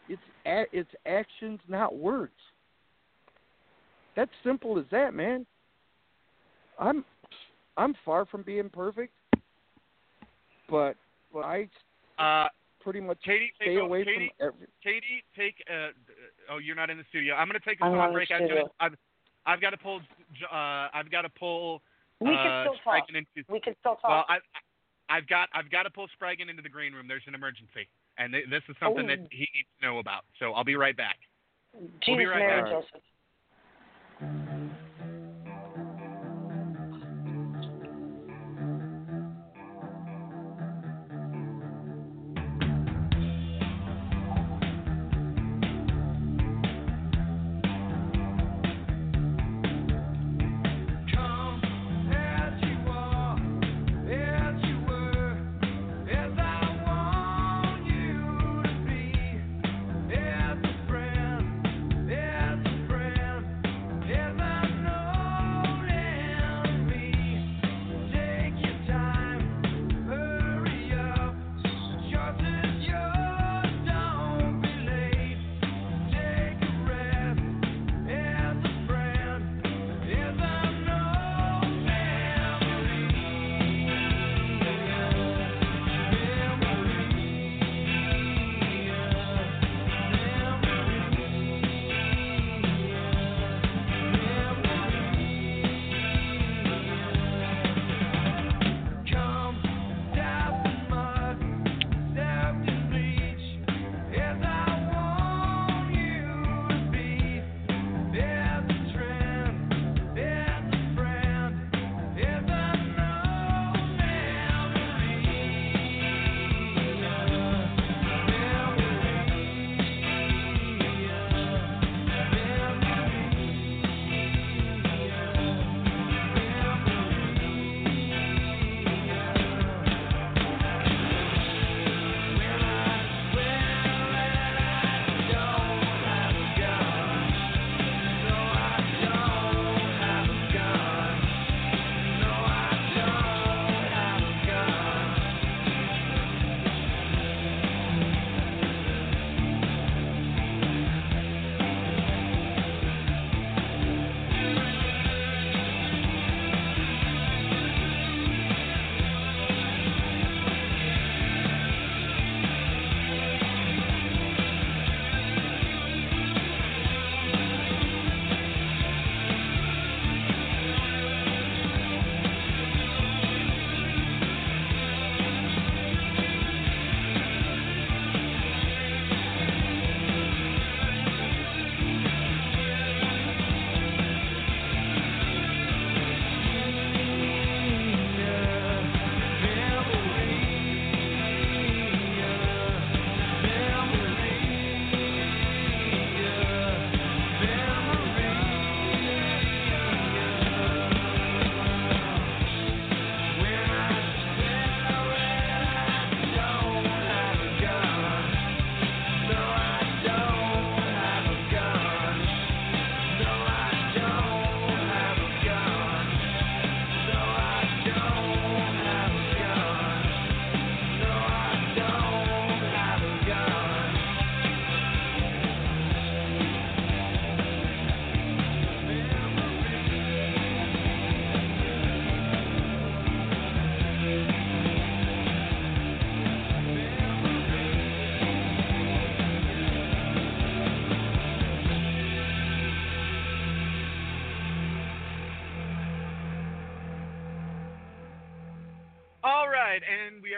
it's a, it's actions, not words. That's simple as that, man. I'm I'm far from being perfect, but I
Uh,
pretty much
Katie,
stay
take
away
Katie,
from every.
Katie, take. Uh, oh, you're not in the studio. I'm going to take a
I'm
song
not in the
break. I've got,
studio.
I've, got to pull. Uh, I've got to pull.
we
uh,
can still talk.
Into.
We can still talk.
Well, I, I've got I've got to pull Spraggin into the green room. There's an emergency, and th- this is something that
Oh.
he needs to know about. So I'll be right back.
Jesus,
we'll be right
Mary,
back.
Joseph.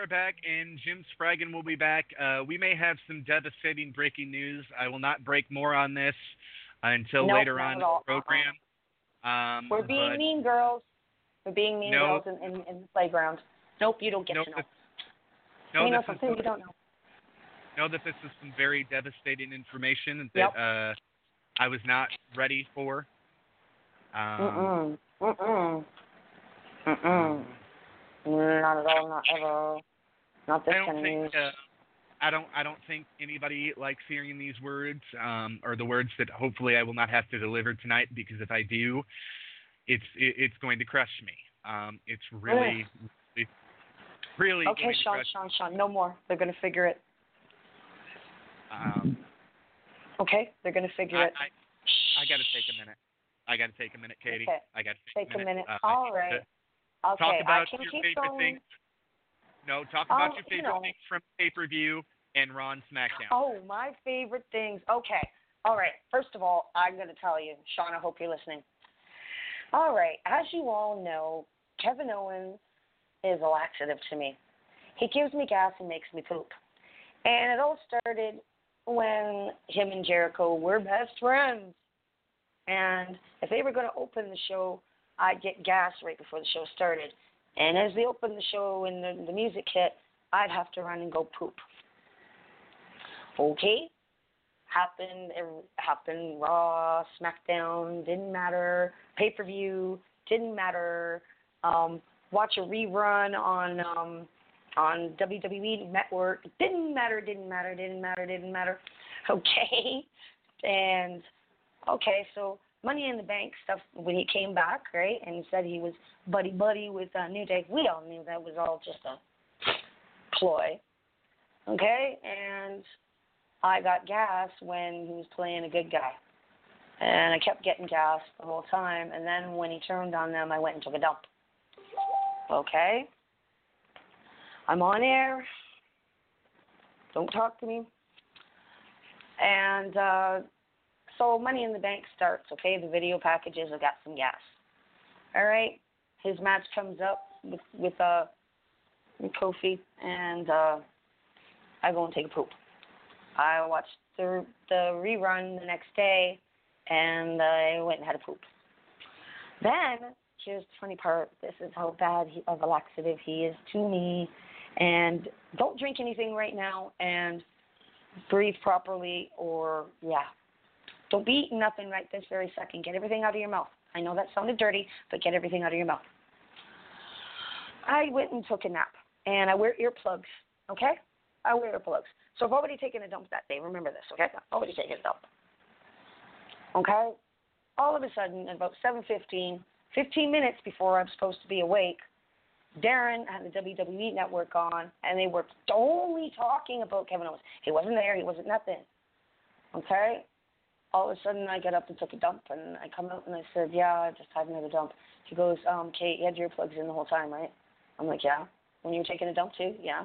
Are back, and Jim Spraggan will be back. Uh, we may have some devastating breaking news. I will not break more on this until
Nope,
later on in the program. Um,
We're being mean girls. We're being mean
No.
girls in, in, in the playground. Nope, you don't get
Know
to know.
know
you know
is
something you don't know.
know that this is some very devastating information that
Yep.
uh, I was not ready for. Um,
Mm-mm. Mm-mm. Mm-mm. Not at all. Not ever. Not this
I don't
kind of news.
think uh, I don't I don't think anybody likes hearing these words um, or the words that hopefully I will not have to deliver tonight because if I do, it's it, it's going to crush me. Um, it's really really, really
okay,
going to
Sean, Sean, Sean. No more. They're gonna figure it.
Um,
Okay, they're gonna figure
I,
it.
I I got to take a minute. I got to take a minute, Katie.
Okay.
I got to
Take
take,
a minute.
Uh,
All
to-
right.
Talk
Okay,
about
I can
your
keep
favorite
going.
things. No, talk about
Oh,
your
you
favorite
know.
things from pay per view and Raw and SmackDown.
Oh, my favorite things. Okay. All right. First of all, I'm going to tell you, Sean, I hope you're listening. All right. As you all know, Kevin Owens is a laxative to me. He gives me gas and makes me poop. And it all started when him and Jericho were best friends. And if they were going to open the show, I'd get gas right before the show started. And as they opened the show and the, the music hit, I'd have to run and go poop. Okay? Happened, happened Raw, SmackDown, didn't matter. Pay per view, didn't matter. Um, watch a rerun on um, on WWE Network, didn't matter, didn't matter, didn't matter, didn't matter. <laughs> Okay? And okay, so Money in the Bank stuff when he came back, right? And he said he was buddy buddy with uh, New Day. We all knew that was all just a ploy. Okay, and I got gas when he was playing a good guy, and I kept getting gas the whole time. And then when he turned on them, I went and took a dump. Okay, I'm on air. Don't talk to me. And uh, so Money in the Bank starts, okay? The video packages have got some gas. All right. His match comes up with with uh Kofi and uh I go and take a poop. I watched the the rerun the next day and I went and had a poop. Then here's the funny part. This is how bad he, of a laxative he is to me. And don't drink anything right now and breathe properly or yeah, don't be eating nothing right this very second. Get everything out of your mouth. I know that sounded dirty, but get everything out of your mouth. I went and took a nap, and I wear earplugs. Okay, I wear earplugs. So I've already taken a dump that day. Remember this, okay? I've already taken a dump. Okay. All of a sudden, at about 7:15, 15 minutes before I'm supposed to be awake, Darren had the WWE network on, and they were only talking about Kevin Owens. He wasn't there. He wasn't nothing. Okay. All of a sudden, I get up and took a dump, and I come out and I said, "Yeah, I just had another dump." He goes, "Um, Kate, you had your plugs in the whole time, right?" I'm like, "Yeah." When you were taking a dump too, yeah.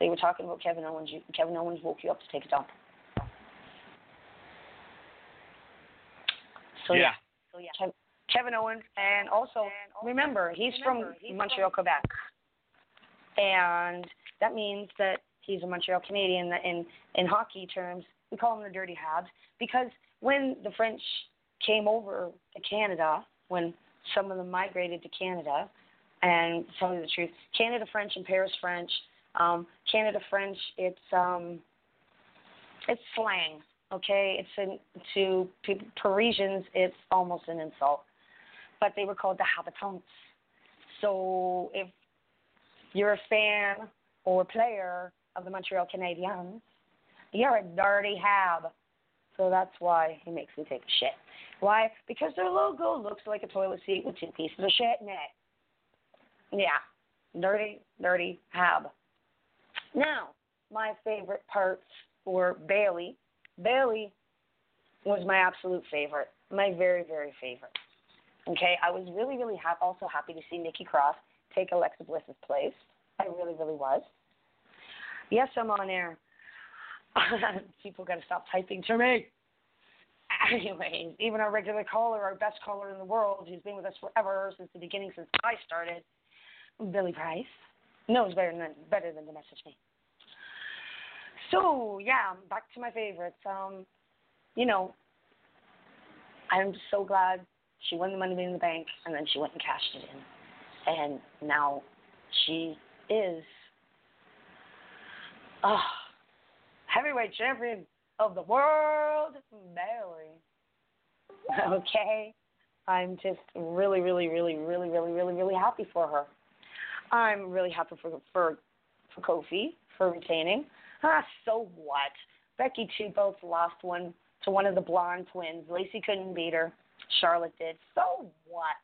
They were talking about Kevin Owens. You, Kevin Owens woke you up to take a dump. So yeah. So yeah. Kev- Kevin Owens, and also remember he's from Montreal, Quebec, and that means that he's a Montreal Canadian. That in in hockey terms, we call him the Dirty Habs because when the French came over to Canada, when some of them migrated to Canada, and tell you the truth, Canada French and Paris French, um, Canada French, it's um, it's slang. Okay, it's in, to people, Parisians, it's almost an insult. But they were called the habitants. So if you're a fan or player of the Montreal Canadiens, you're a dirty hab. So that's why he makes me take a shit. Why? Because their logo looks like a toilet seat with two pieces of shit in it. Yeah, dirty, dirty hab. Now, my favorite parts were Bayley. Bayley was my absolute favorite, my very, very favorite. Okay, I was really, really ha- also happy to see Nikki Cross take Alexa Bliss's place. I really, really was. Yes, I'm on air. <laughs> People got to stop typing to me. Anyways, even our regular caller, our best caller in the world, who's been with us forever since the beginning, since I started, Billy Price. knows better than better than to message me. So yeah, back to my favorites. Um, you know, I'm so glad she won the money in the bank and then she went and cashed it in, and now she is uh, heavyweight champion of the world, Barry. <laughs> Okay, I'm just really, really, really, really, really, really, really happy for her. I'm really happy for for for Kofi for retaining. Ah, so what? Becky Two both lost one to one of the blonde twins. Lacey couldn't beat her. Charlotte did. So what?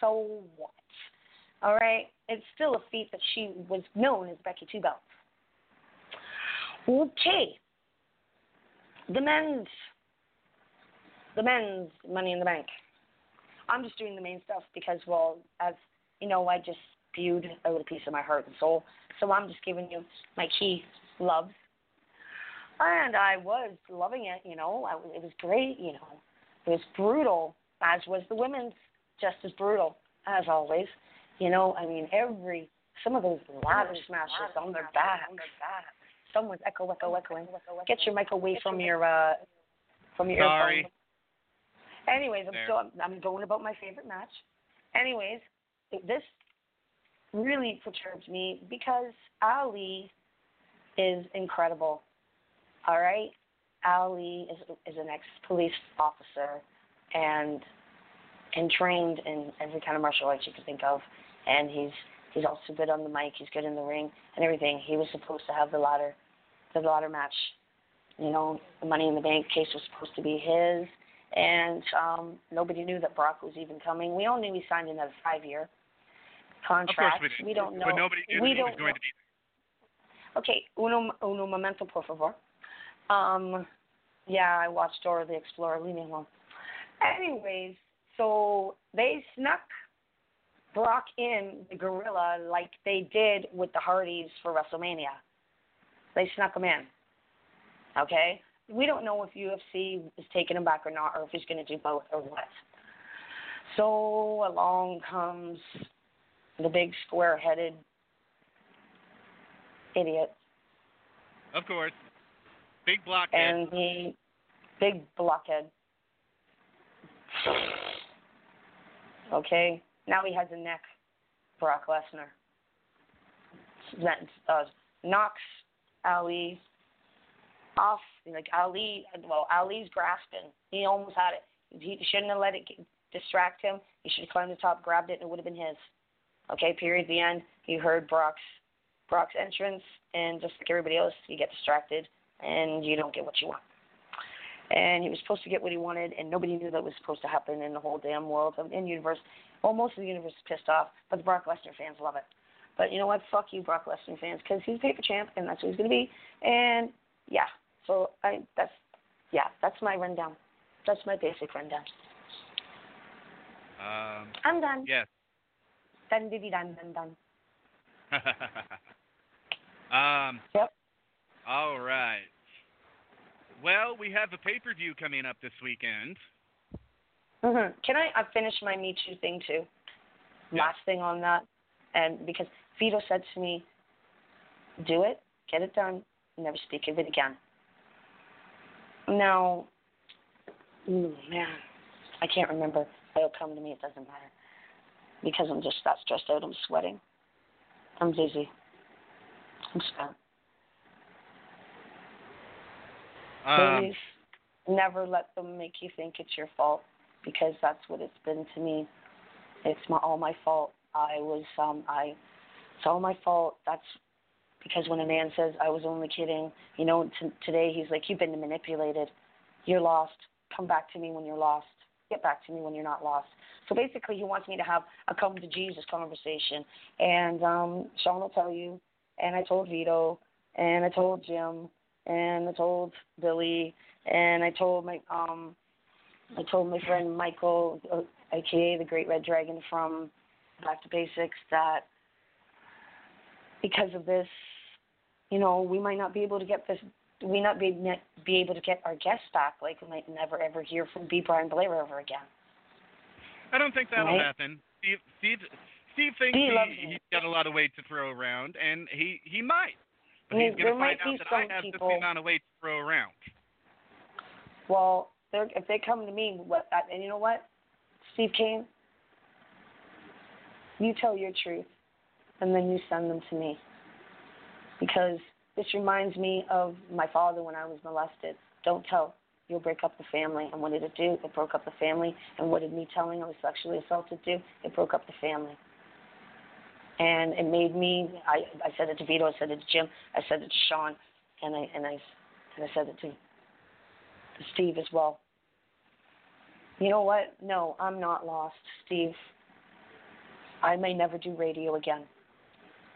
So what? All right. It's still a feat that she was known as Becky Two Belts. Okay. The men's the men's money in the bank. I'm just doing the main stuff because well, as you know, I just spewed a piece of my heart and soul. So I'm just giving you my key loves. And I was loving it, you know. I, it was great, you know. It was brutal, as was the women's, just as brutal, as always. You know, I mean, every, some of those ladder smashes on their back. Someone's echo, echo, echoing. Get your mic away from your, uh, from your
Sorry.
earphone. Anyways, I'm
There.
still, I'm going about my favorite match. Anyways, this really perturbs me because Ali is incredible. All right, Ali is is an ex-police officer and and trained in every kind of martial arts you can think of, and he's he's also good on the mic. He's good in the ring and everything. He was supposed to have the ladder the ladder match. You know, the Money in the Bank case was supposed to be his, and um, nobody knew that Brock was even coming. We all knew he signed another five-year contract.
Of course we did.
We don't know.
But nobody knew
we
he was
don't
going
know.
to be
Okay, uno, uno momento, por favor. Um, yeah, I watched Dora the Explorer. Leave me alone. Anyways, so they snuck Brock in the gorilla like they did with the Hardys for WrestleMania. They snuck him in. Okay? We don't know if UFC is taking him back or not, or if he's going to do both or what. So along comes the big square headed idiot
Of course. Big blockhead.
and he big blockhead. Okay, now he has a neck, Brock Lesnar. That uh, knocks Ali off. Like Ali, well, Ali's grasping. He almost had it. He shouldn't have let it distract him. He should have climbed the top, grabbed it, and it would have been his. Okay, period. The end. You heard Brock's Brock's entrance, and just like everybody else, you get distracted and you don't get what you want. And he was supposed to get what he wanted, and nobody knew that was supposed to happen in the whole damn world, of in universe. Well, most of the universe is pissed off, but the Brock Lesnar fans love it. But you know what? Fuck you, Brock Lesnar fans, because he's a paper champ, and that's who he's going to be. And yeah, so I that's yeah, that's my rundown. That's my basic rundown.
Um,
I'm done.
yes.
Done, diddy, done, done, done. <laughs>
um,
Yep.
all right. Well, we have a pay-per-view coming up this weekend.
hmm Can I uh, finish my Me Too thing too?
Yeah.
Last thing on that, and because Vito said to me, "Do it, get it done, never speak of it again." Now, ooh, man, I can't remember. It'll come to me. It doesn't matter because I'm just that stressed out. I'm sweating. I'm dizzy. I'm spent.
Um,
Please never let them make you think it's your fault because that's what it's been to me. It's my all my fault. I was um I all my fault. That's because when a man says I was only kidding, you know, t- today he's like you've been manipulated. You're lost. Come back to me when you're lost. Get back to me when you're not lost. So basically, he wants me to have a come to Jesus conversation. And um Sean will tell you, and I told Vito, and I told Jim, and I told Billy, and I told my um, I told my friend Michael, uh, aka the Great Red Dragon from Back to Basics, that because of this, you know, we might not be able to get this. We not be be able to get our guests back. Like we might never ever hear from B. Brian Blair ever again.
I don't think that'll
Right.
happen. Steve, Steve, Steve thinks
he,
he he's got a lot of weight to throw around, and he he might. But
I mean,
he's going to find out that I have the
people-
same amount of weight to throw around.
Well, they're, if they come to me, what? And you know what, Steve Kane, you tell your truth, and then you send them to me, because this reminds me of my father when I was molested. Don't tell. You'll break up the family. And what did it do? It broke up the family. And what did me telling I was sexually assaulted do? It broke up the family. And it made me. I I said it to Vito. I said it to Jim. I said it to Sean, and I and I and I said it to to Steve as well. You know what? No, I'm not lost, Steve. I may never do radio again.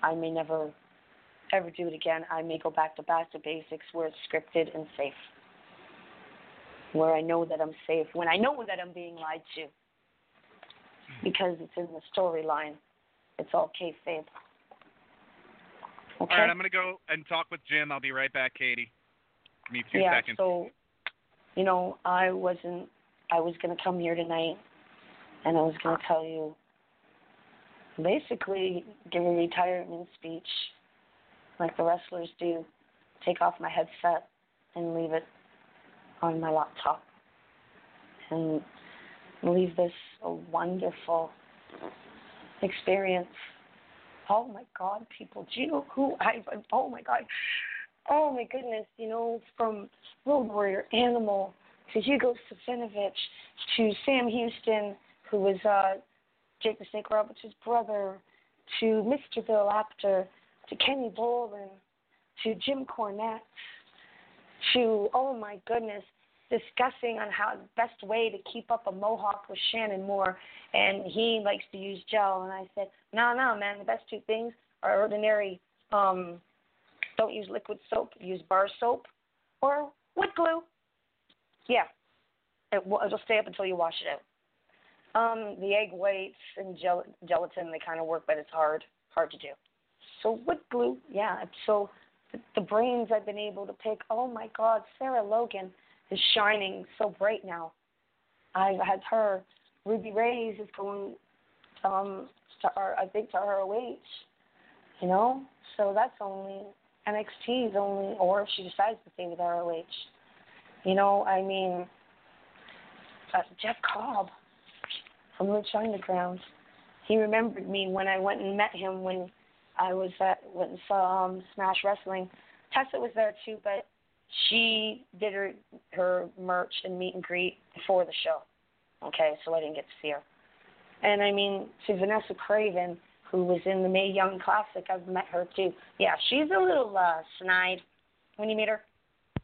I may never ever do it again. I may go back to back to basics where it's scripted and safe. Where I know that I'm safe. When I know that I'm being lied to. Because it's in the storyline. It's all kayfabe. Okay?
All right, I'm going to go and talk with Jim. I'll be right back, Katie. Give me two
yeah,
seconds.
so you know, I wasn't I was gonna come here tonight and I was gonna tell you basically give a retirement speech like the wrestlers do. Take off my headset and leave it on my laptop. And leave this a wonderful experience. Oh my God, people! Do you know who I've, Oh my God! Oh my goodness! You know, from Road Warrior, Animal, to Hugo Savinovich, to Sam Houston, who was uh, Jake the Snake Roberts' brother, to Mr. Bill Apter, to Kenny Bolin, to Jim Cornette, to oh my goodness, discussing on how the best way to keep up a mohawk with Shannon Moore, and he likes to use gel, and I said, no, no, man, the best two things are ordinary. Um, don't use liquid soap. Use bar soap or wood glue. Yeah, it, will- it'll stay up until you wash it out. Um, the egg whites and gel- gelatin they kind of work, but it's hard, hard to do. So wood glue, yeah. So the, the brains I've been able to pick. Oh my God, Sarah Logan is shining so bright now. I've had her. Ruby Ray's is going um, to our, I think to ROH. You know, so that's only NXT is only, or if she decides to stay with ROH. You know, I mean, uh, Jeff Cobb from Lucha Underground. He remembered me when I went and met him when I was at went and saw um, Smash Wrestling. Tessa was there too, but she did her her merch and meet and greet before the show. Okay, so I didn't get to see her. And I mean, to Vanessa Kraven, who was in the Mae Young Classic, I've met her too. Yeah, she's a little uh, snide when you meet her.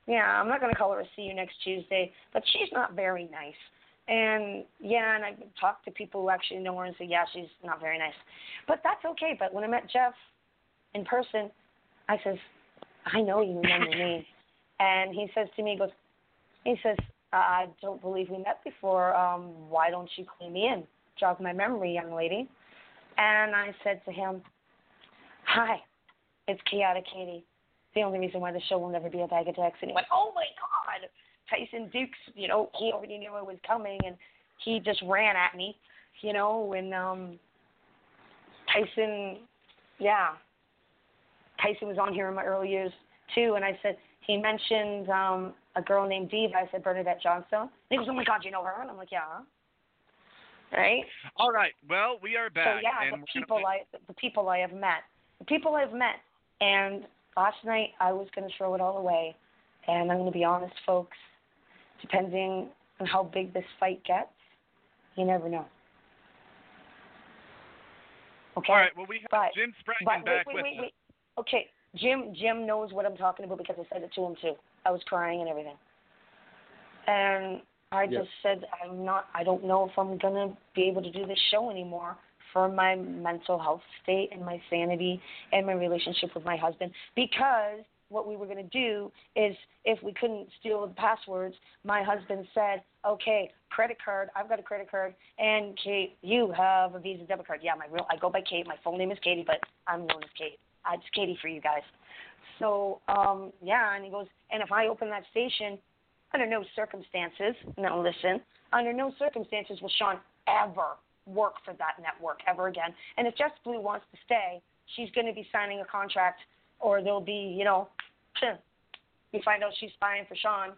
Yeah, I'm not to call her a see you next Tuesday, but she's not very nice. And yeah, and I've talked to people who actually know her and say, yeah, she's not very nice. But that's okay. But when I met Jeff in person, I says, I know you remember me. <laughs> And he says to me, he goes, he says, I don't believe we met before. Um, why don't you clean me in? Jog my memory, young lady. And I said to him, Hi, it's Khaotic Katie. The only reason why the show will never be a bag of dicks. And he went, Oh my God. Tyson Dux, you know, he already knew I was coming and he just ran at me, you know, and um Tyson yeah. Tyson was on here in my early years too and I said he mentioned um a girl named Diva. I said Bernadette Johnstone. And he goes, Oh my God, you know her? And I'm like, Yeah. Right?
All right. Well, we are back.
So yeah,
and
the people
gonna,
I the people I have met, the people I've met, and last night I was going to throw it all away, and I'm going to be honest, folks. Depending on how big this fight gets, you never know. Okay.
All right. Well, we have
But-
Jim Spraggan
But wait,
back
wait,
with
wait,
us.
Okay, Jim. Jim knows what I'm talking about because I said it to him too. I was crying and everything, and I
Yes.
just said I'm not. I don't know if I'm gonna be able to do this show anymore for my mental health state and my sanity and my relationship with my husband because what we were going to do is if we couldn't steal the passwords my husband said okay credit card i've got a credit card and kate you have a visa debit card. Yeah my real i go by kate my full name is katie but i'm known as kate. I'm just katie for you guys. So um yeah and he goes and if i open that station under no circumstances now listen under no circumstances will sean ever work for that network ever again. And if Jess Blue wants to stay, she's going to be signing a contract, or there'll be, you know, you find out she's spying for Sean.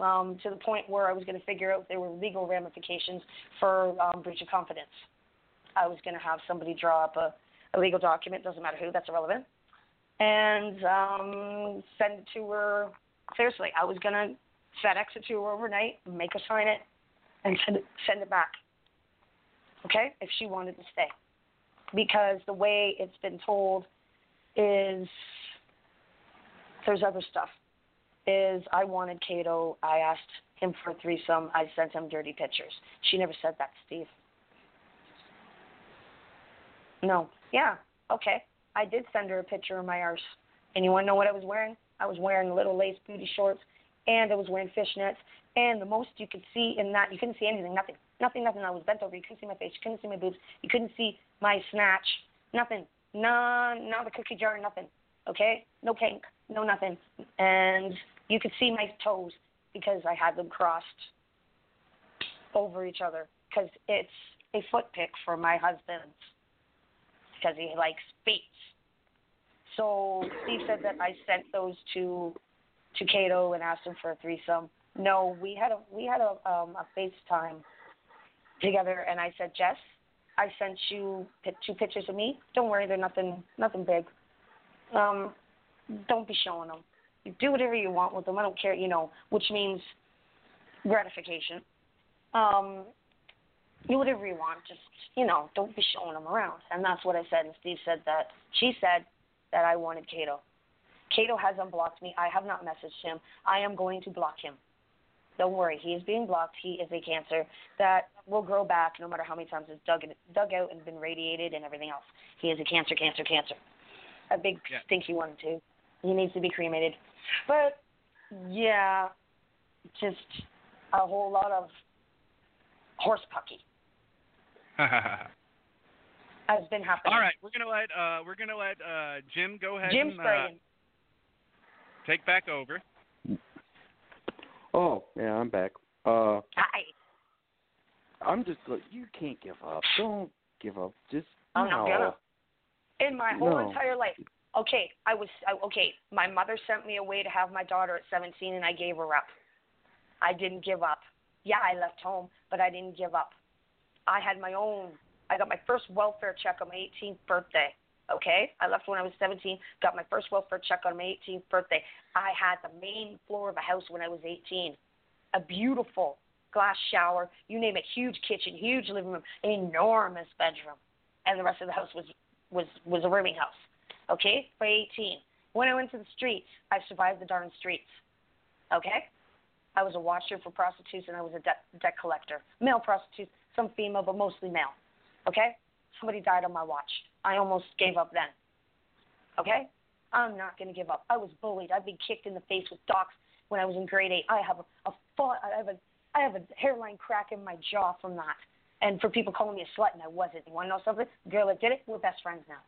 Um, to the point where I was going to figure out there were legal ramifications for um, breach of confidence. I was going to have somebody draw up a, a legal document, doesn't matter who, that's irrelevant, and um, send it to her. Seriously, I was going to FedEx it to her overnight, make her sign it, and send it, send it back. Okay, if she wanted to stay, because the way it's been told is there's other stuff. Is I wanted Cato. I asked him for a threesome. I sent him dirty pictures. She never said that Steve. No. Yeah. Okay. I did send her a picture of my arse. And you want to know what I was wearing? I was wearing little lace booty shorts, and I was wearing fishnets. And the most you could see in that, you couldn't see anything, nothing, nothing, nothing. I was bent over. You couldn't see my face. You couldn't see my boobs. You couldn't see my snatch. Nothing. No, not the cookie jar. Nothing. Okay. No pink. No nothing. And you could see my toes because I had them crossed over each other because it's a foot pick for my husband because he likes feet. So Steve said that I sent those to to Cato and asked him for a threesome. No, we had a we had a um, a FaceTime together, and I said, Jess, I sent you two pictures of me. Don't worry, they're nothing nothing big. Um, don't be showing them. You do whatever you want with them. I don't care, you know, which means gratification. Um, do whatever you want. Just you know, don't be showing them around. And that's what I said. And Steve said that she said that I wanted Cato. Cato has unblocked me. I have not messaged him. I am going to block him. Don't worry, he is being blocked. He is a cancer that will grow back no matter how many times it's dug dug out and been radiated and everything else. He is a cancer, cancer, cancer. A big
Yeah.
stinky one too. He needs to be cremated. But yeah, just a whole lot of horse pucky <laughs> has been happening.
All right, we're gonna let uh, we're gonna let uh, Jim go ahead
Jim
and uh, take back over.
Oh, yeah, I'm back. Uh,
Hi.
I'm just like, you can't give up. Don't give up. Just
I'm not
no.
gonna. In my whole
No.
entire life. Okay, I was I, okay. My mother sent me away to have my daughter at 17, and I gave her up. I didn't give up. Yeah, I left home, but I didn't give up. I had my own. I got my first welfare check on my 18th birthday. Okay, I left when I was 17. Got my first welfare check on my 18th birthday. I had the main floor of a house when I was 18. A beautiful glass shower, you name it, huge kitchen, huge living room, enormous bedroom, and the rest of the house was was was a rooming house. Okay, by 18. When I went to the streets, I survived the darn streets. Okay, I was a watcher for prostitutes and I was a debt debt collector, male prostitutes, some female, but mostly male. Okay, somebody died on my watch. I almost gave up then. Okay, I'm not going to give up. I was bullied. I've been kicked in the face with docks when I was in grade eight. I have a, a fa- I have a I have a hairline crack in my jaw from that. And for people calling me a slut, and I wasn't. You want to know something? The girl that did it, we're best friends now.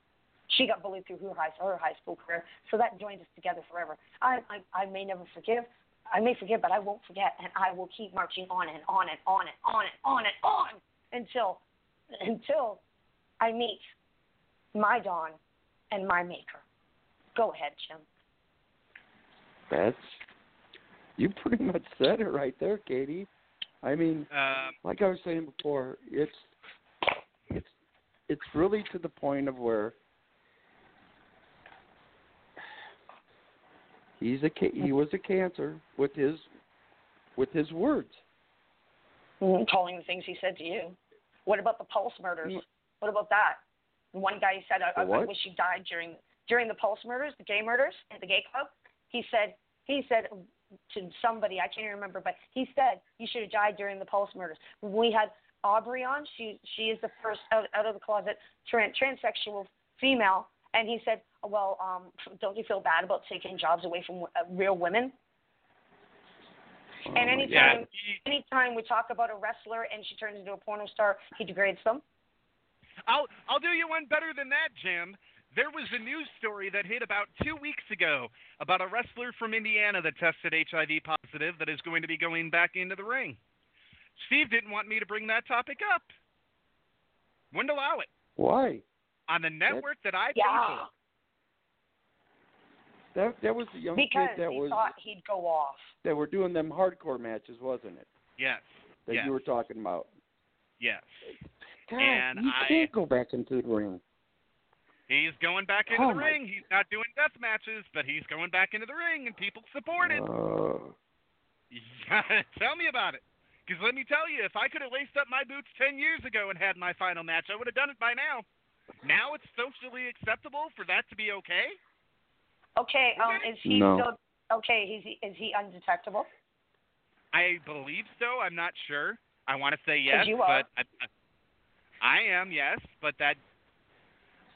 She got bullied through her high, her high school career, so that joined us together forever. I, I, I may never forgive. I may forgive, but I won't forget, and I will keep marching on and on and on and on and on and on until, until I meet my dawn and my maker. Go ahead, Jim.
That's you pretty much said it right there, Katie. I mean,
Um,
like I was saying before, it's it's it's really to the point of where he's a he was a cancer with his with his words.
Mhm, calling the things he said to you. What about the Pulse murders? What about that? One guy said, I, I, wish you died during during the Pulse murders, the gay murders at the gay club. He said he said to somebody, I can't even remember, but he said you should have died during the Pulse murders. We had Aubrey on. She she is the first out, out of the closet tran, transsexual female, and he said, well, um, don't you feel bad about taking jobs away from uh, real women?
Oh
And anytime, anytime we talk about a wrestler and she turns into a porno star, he degrades them.
I'll I'll do you one better than that, Jim. There was a news story that hit about two weeks ago about a wrestler from Indiana that tested HIV positive that is going to be going back into the ring. Steve didn't want me to bring that topic up. Wouldn't allow it
Why?
on the network that I pay
Yeah.
for.
That that was the young
Because
kid that was Because
he
was
thought he'd go off.
that were doing them hardcore matches, wasn't it?
Yes.
That
yes.
you were talking about.
Yes.
God,
And
you
I-
can't go back into the ring.
He's going back into
Oh,
the ring. He's not doing death matches, but he's going back into the ring, and people support it.
Uh, <laughs>
tell me about it. Because let me tell you, if I could have laced up my boots 10 years ago and had my final match, I would have done it by now. Now it's socially acceptable for that to be okay?
Okay, um, is he
No.
still okay? He's is he undetectable?
I believe so. I'm not sure. I want to say yes,
you are.
but I, I am, yes, but that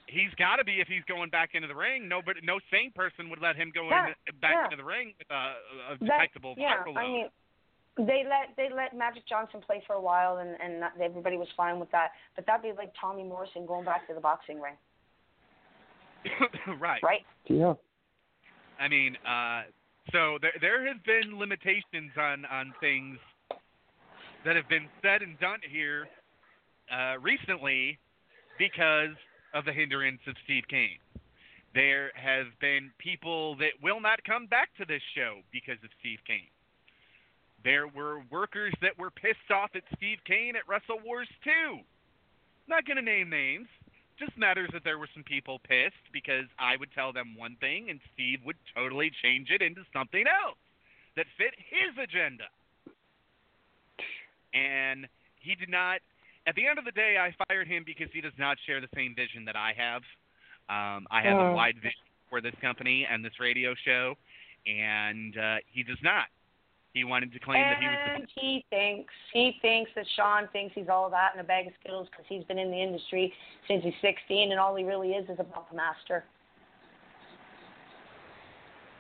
he's got to be if he's going back into the ring. Nobody, no sane person would let him go
Yeah,
in, back
yeah.
into the ring with a, a
That-
detectable
yeah,
viral
I mean, they let they let Magic Johnson play for a while, and and not, everybody was fine with that. But that'd be like Tommy Morrison going back to the boxing ring, <coughs>
right.
right?
yeah.
I mean, uh, so there there has been limitations on on things that have been said and done here uh, recently because of the hindrance of Steve Kane. There have been people that will not come back to this show because of Steve Kane. There were workers that were pissed off at Steve Kane at Wrestle Wars 2. Not going to name names. Just matters that there were some people pissed because I would tell them one thing and Steve would totally change it into something else that fit his agenda. And he did not. At the end of the day, I fired him because he does not share the same vision that I have. Um, I have a
Uh.
wide vision for this company and this radio show, and uh, he does not. He wanted to claim that he was the
And he thinks he thinks that Sean thinks he's all that in a bag of skittles because he's been in the industry since he's 16, and all he really is is a bump master.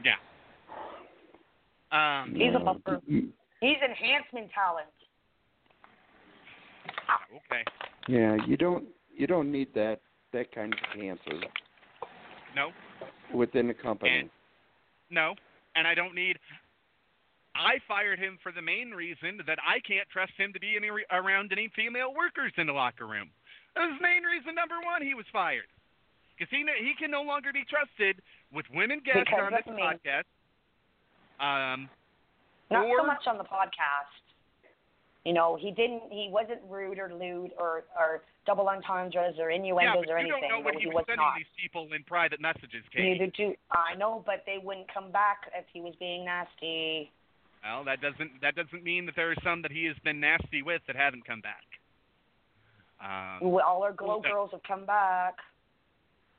yeah. Um,
He's a bumper. He's enhancement talent.
Okay.
Yeah, you don't you don't need that that kind of cancer
No.
within the company.
And no, and I don't need. I fired him for the main reason that I can't trust him to be any, around any female workers in the locker room. That was main reason number one. He was fired because he he can no longer be trusted with women guests
Because
on this
me.
podcast. Um,
Not
or
so much on the podcast. You know, he didn't. He wasn't rude or lewd or or double entendres or
yeah,
innuendos
but
or anything.
you don't know what he
he
was
was
sending
not.
these people in private messages, Kate.
Neither do I know, but they wouldn't come back if he was being nasty.
Well, that doesn't that doesn't mean that there are some that he has been nasty with that haven't come back. Um,
All our glow
no.
girls have come back.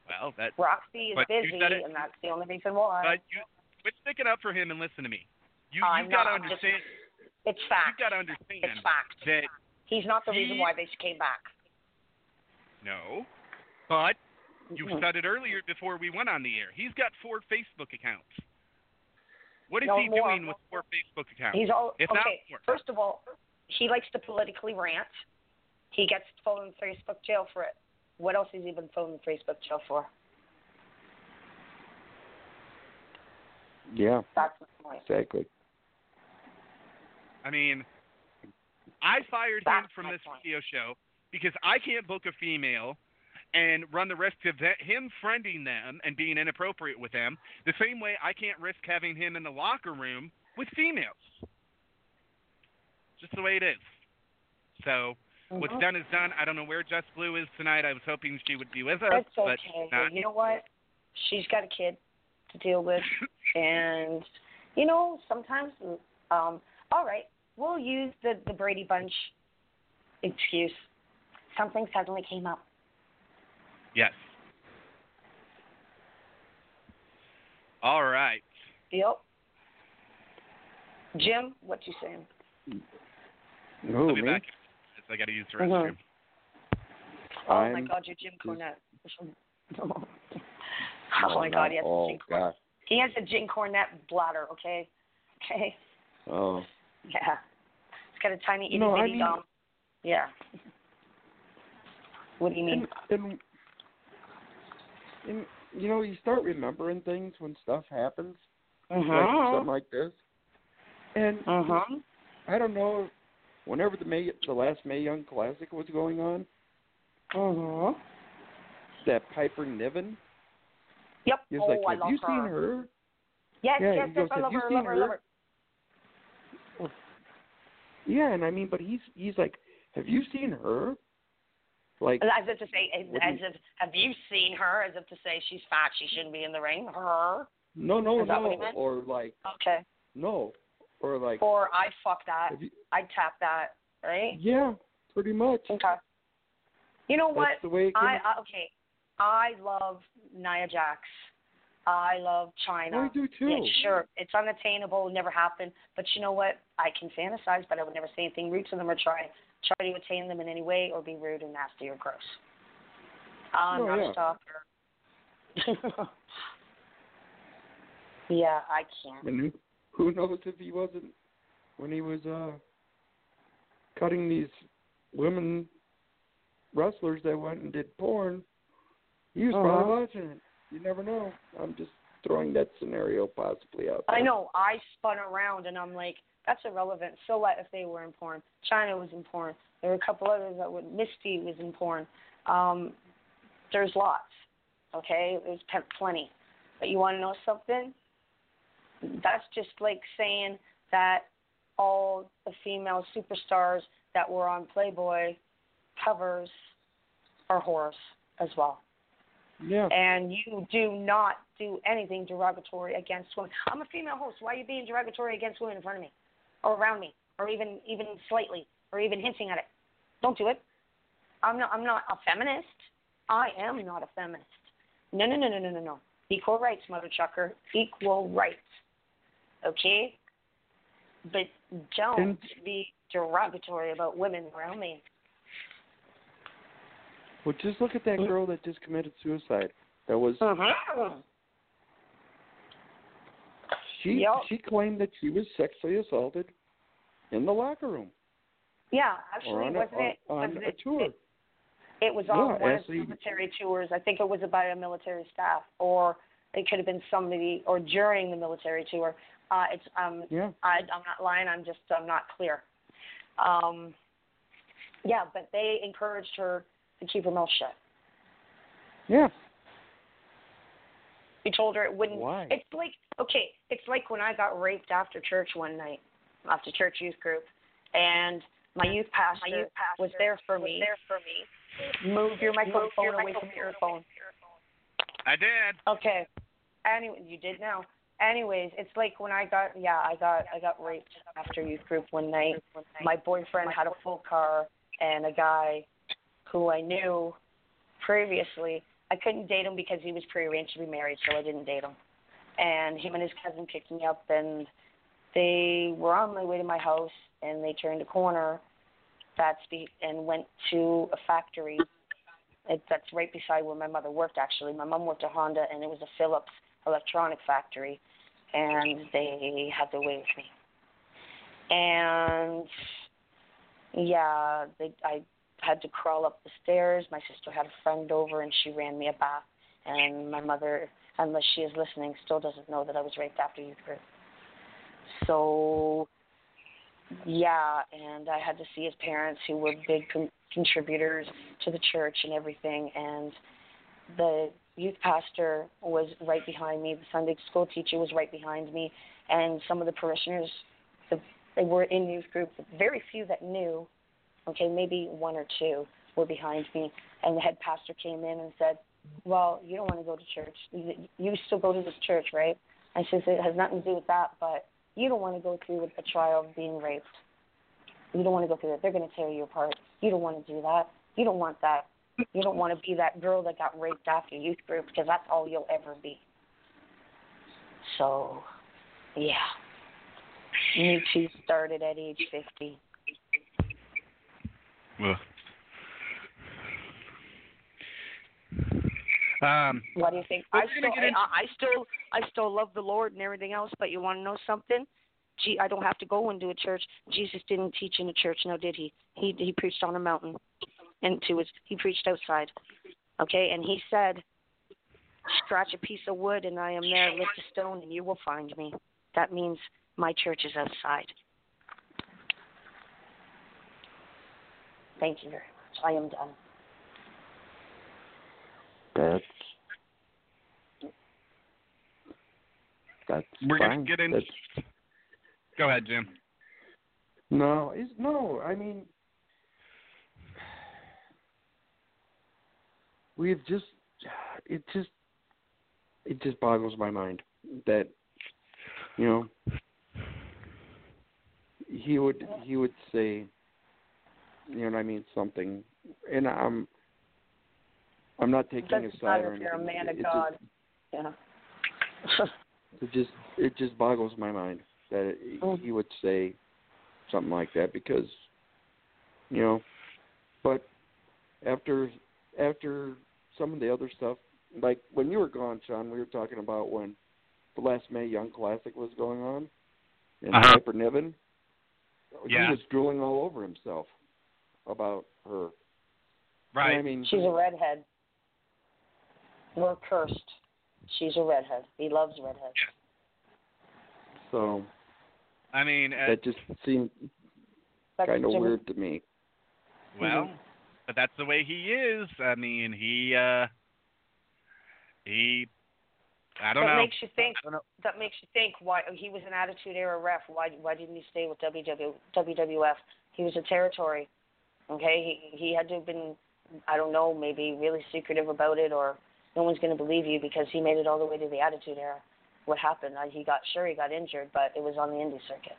well, that
Roxy is busy,
it-
and that's the only reason why.
But you quit sticking up for him and listen to me. You you've got to
I'm just-
understand.
It's fact.
You've
fact.
got to understand
It's fact.
that
He's not the reason why they came back.
no, but you said it earlier before we went on the air. He's got four Facebook accounts. What is
No
he
more.
doing with four Facebook accounts?
He's all
if
okay.
more.
First of all, he likes to politically rant. He gets thrown in Facebook jail for it. What else has he been thrown in Facebook jail for?
Yeah,
That's the point.
exactly.
I mean, I fired him from this
point.
radio show because I can't book a female and run the risk of that, him friending them and being inappropriate with them. The same way I can't risk having him in the locker room with females. Just the way it is. So what's
Mhm.
done is done. I don't know where Jess Blue is tonight. I was hoping she would be with us,
That's
but
okay.
not.
You know what? She's got a kid to deal with, <laughs> and you know sometimes, um, all right, we'll use the the Brady Bunch excuse. Something suddenly came up.
Yes. All right.
Yep. Jim, what you saying?
Who
I'll be
me?
back. I got to use the restroom. Mm-hmm.
Oh my
I'm
God, you're Jim
just-
Cornette. <laughs> oh my
not-
God, he has
oh
a Jim Cornette.
God.
He has a Jim Cornette bladder. Okay. Okay.
Oh,
Yeah. It's got a tiny itty
No, I mean-.
Yeah. What do you mean?
and, and and you know you start remembering things when stuff happens, like
Mhm.
something like this, and
Mhm.
I don't know. Whenever the May, the last Mae Young Classic was going on,
Mhm.
That Piper Niven.
Yep.
He was
oh,
like,
I
"Have
love
you
her.
seen her?"
Yes,
Yeah,
yes,
he goes,
yes. I love her. Love her. Love
her?"
her.
Yeah, and I mean, but he's he's like, "Have you seen her?" Like,
As if to say, as,
you-
as if, have you seen her? As if to say she's fat, she shouldn't be in the ring. Her.
no, no, no,
what he meant?
or like,
Okay.
no, or like,
Or I'd fuck that.
you,
I'd tap that. Right.
yeah, pretty much.
Okay. You know what?
The way it
I. I okay. I love Nia Jax. I love Chyna.
I do too.
Yeah, sure, it's unattainable, it never happened. But you know what? I can fantasize, but I would never say anything rude to them or try try to attain them in any way or be rude or nasty or gross. I'm
Oh,
not
yeah.
a stalker. <laughs> yeah, I can't.
And who, who knows if he wasn't when he was uh cutting these women wrestlers that went and did porn. He was
Uh-huh.
probably watching it. You never know. I'm just throwing that scenario possibly out. There.
I know. I spun around and I'm like, that's irrelevant. So what if they were in porn? Chyna was in porn. There were a couple others that would. Misty was in porn. Um, there's lots. Okay, there's plenty. But you want to know something? That's just like saying that all the female superstars that were on Playboy covers are whores as well
Yeah.
and you do not do anything derogatory against women. I'm a female host. Why are you being derogatory against women in front of me, or around me, or even even slightly, or even hinting at it? Don't do it. I'm not. I'm not a feminist. I am not a feminist. No, no, no, no, no, no, no. Equal rights, mother chucker. Equal rights. Okay. But don't be derogatory about women around me.
Well, just look at that girl that just committed suicide. That was
Uh-huh.
she.
Yep.
She claimed that she was sexually assaulted in the locker room
Yeah, actually,
on a,
wasn't it?
on
wasn't
a
it,
tour.
It, it was on
Yeah,
one of the military tours. I think it was about a military staff, or it could have been somebody, or during the military tour. Uh, it's um,
yeah.
I, I'm not lying. I'm just I'm not clear. Um, yeah, but they encouraged her to keep her mouth shut.
Yeah.
They told her it wouldn't.
Why?
It's like okay, it's like when I got raped after church one night, after church youth group, and my youth pastor, was there for me. There for me. Move your microphone away from your phone.
I did.
Okay. Anyway, you did now. Anyways, it's like when I got yeah, I got I got raped after youth group one night. My boyfriend had a full car and a guy who I knew previously. I couldn't date him because he was prearranged to be married, so I didn't date him. And him and his cousin picked me up and they were on my way to my house and they turned a corner that's be and went to a factory it, that's right beside where my mother worked actually. My mom worked at Honda and it was a Philips electronic factory and they had their way with me. And yeah, they I had to crawl up the stairs. My sister had a friend over and she ran me a bath and my mother unless she is listening still doesn't know that I was raped after youth group. So yeah, and I had to see his parents who were big con- contributors to the church and everything and the youth pastor was right behind me the sunday school teacher was right behind me and some of the parishioners the, they were in youth group very few that knew okay maybe one or two were behind me. And the head pastor came in and said well you don't want to go to church. You, you still go to this church right? I said it has nothing to do with that but you don't want to go through with the trial of being raped. You don't want to go through that. They're going to tear you apart. You don't want to do that. You don't want that. You don't want to be that girl that got raped after youth group because that's all you'll ever be. So, yeah. Me too started at age 50.
Well. Um,
What do you think? I still,
into-
I, I still, I still love the Lord and everything else. But you want to know something? Gee, I don't have to go into a church. Jesus didn't teach in a church, now did he? He he preached on a mountain, and to his he preached outside. Okay, and he said, "Scratch a piece of wood, and I am there. Lift a stone, and you will find me." That means my church is outside. Thank you very much. I am done.
That's that's
We're
fine.
gonna get in.
That's,
Go ahead, Jim.
no, is no. I mean, we've just it just it just boggles my mind that you know he would he would say you know what I mean something and I'm I'm not taking
Doesn't
a side or
if you're a man of
It
God.
Just,
Yeah. <laughs>
it just it just boggles my mind that it,
Mm.
he would say something like that because you know but after after some of the other stuff like when you were gone Sean we were talking about when the last Mae Young Classic was going on and
Uh-huh.
Piper Niven
Yeah.
he was drooling all over himself about her
Right.
I mean
She's a redhead. We're cursed. She's a redhead. He loves redheads.
so
I mean, uh,
that just seemed kind of weird to me
well, but that's the way he is. I mean, he uh he I don't know
that
know.
makes you think. That makes you think why he was an Attitude Era ref. Why why didn't he stay with WW, WWF? He was a territory. Okay, he he had to have been. I don't know, maybe really secretive about it, or no one's going to believe you because he made it all the way to the Attitude Era. What happened? Uh, He got sure he got injured, but it was on the indie circuit.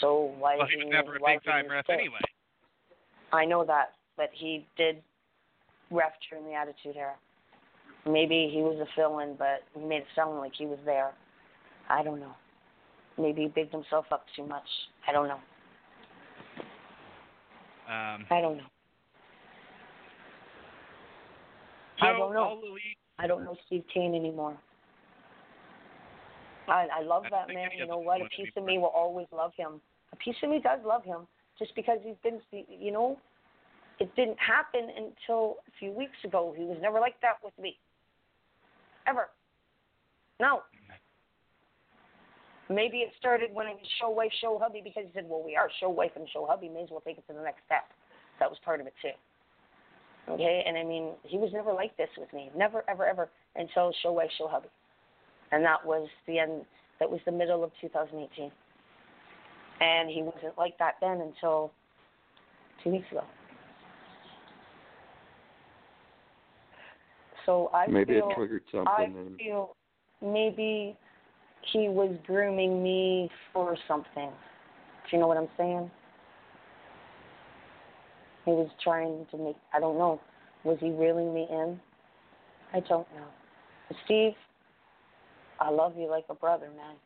So why
well,
did
he was
he?
never a big time ref anyway.
I know that, but he did ref during the Attitude Era. Maybe he was a fill-in, but he made it sound like he was there. I don't know. Maybe he bigged himself up too much. I don't know.
Um
I don't know.
so
I don't know. I don't know Steve Kane anymore. I I love
I
that man. You know what? A piece of me will always love him. A piece of me does love him, just because he's been. You know, it didn't happen until a few weeks ago. He was never like that with me. Ever. No. Maybe it started when I was show wife, show hubby, because he said, "Well, we are show wife and show hubby. May as well take it to the next step." That was part of it too. Okay, and I mean, he was never like this with me, never, ever, ever, until show wife, show hubby, and that was the end. That was the middle of 2018, and he wasn't like that then until two weeks ago. So I
maybe
feel
it triggered something and
feel maybe he was grooming me for something. Do you know what I'm saying? He was trying to make, I don't know, was he reeling me in? I don't know. Steve, I love you like a brother, man.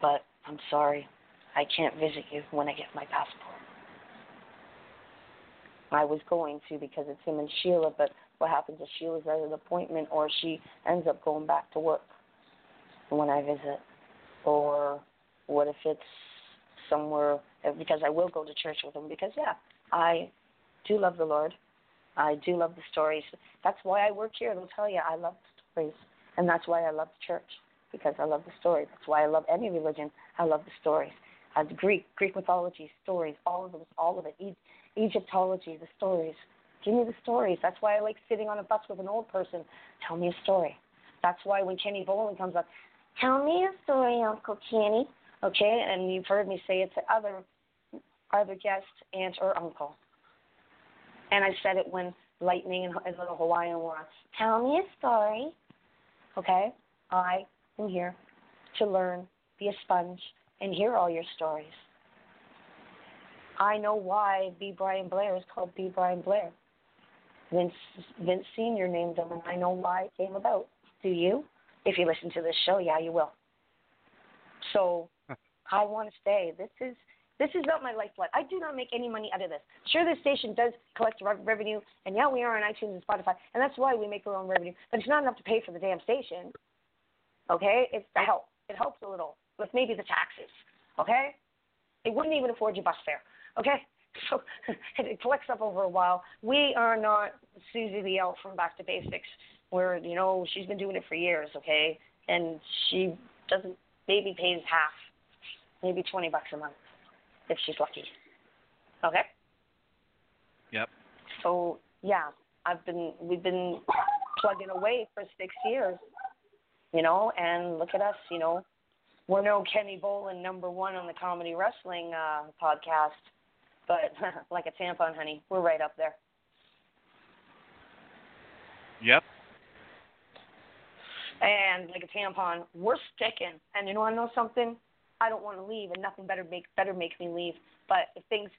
But I'm sorry. I can't visit you when I get my passport. I was going to because it's him and Sheila, but what happens if Sheila's at an appointment or she ends up going back to work when I visit? Or what if it's somewhere, because I will go to church with him, because, yeah, I do love the Lord. I do love the stories. That's why I work here. They'll tell you I love stories. And that's why I love the church, because I love the story. That's why I love any religion. I love the stories. Uh, the Greek, Greek mythology, stories, all of them, all of it. E- Egyptology, the stories. Give me the stories. That's why I like sitting on a bus with an old person. Tell me a story. That's why when Kenny Bolin comes up, tell me a story, Uncle Kenny. Okay, and you've heard me say it to other other guests, aunt or uncle. And I said it when Lightning and, and Little Hawaiian was. Tell me a story. Okay, I am here to learn, be a sponge, and hear all your stories. I know why B. Brian Blair is called B. Brian Blair. Vince Vince Senior named him, and I know why it came about. Do you? If you listen to this show, yeah, you will. So <laughs> I want to stay. This is this is not my lifeblood. I do not make any money out of this. Sure, this station does collect re- revenue, and yeah, we are on iTunes and Spotify, and that's why we make our own revenue. But it's not enough to pay for the damn station. Okay, it's the help. It helps a little with maybe the taxes. Okay, it wouldn't even afford your bus fare. Okay, so <laughs> it collects up over a while. We are not Susie the Elf from Back to Basics, where you know she's been doing it for years. Okay, and she doesn't maybe pays half, maybe twenty bucks a month if she's lucky. Okay.
Yep.
So yeah, I've been we've been plugging away for six years, you know, and look at us, you know. We're no Kenny Bolin number one on the comedy wrestling uh, podcast, but <laughs> like a tampon, honey, we're right up there.
Yep.
And like a tampon, we're sticking. And you know, I know something. I don't want to leave, and nothing better make better makes me leave. But if things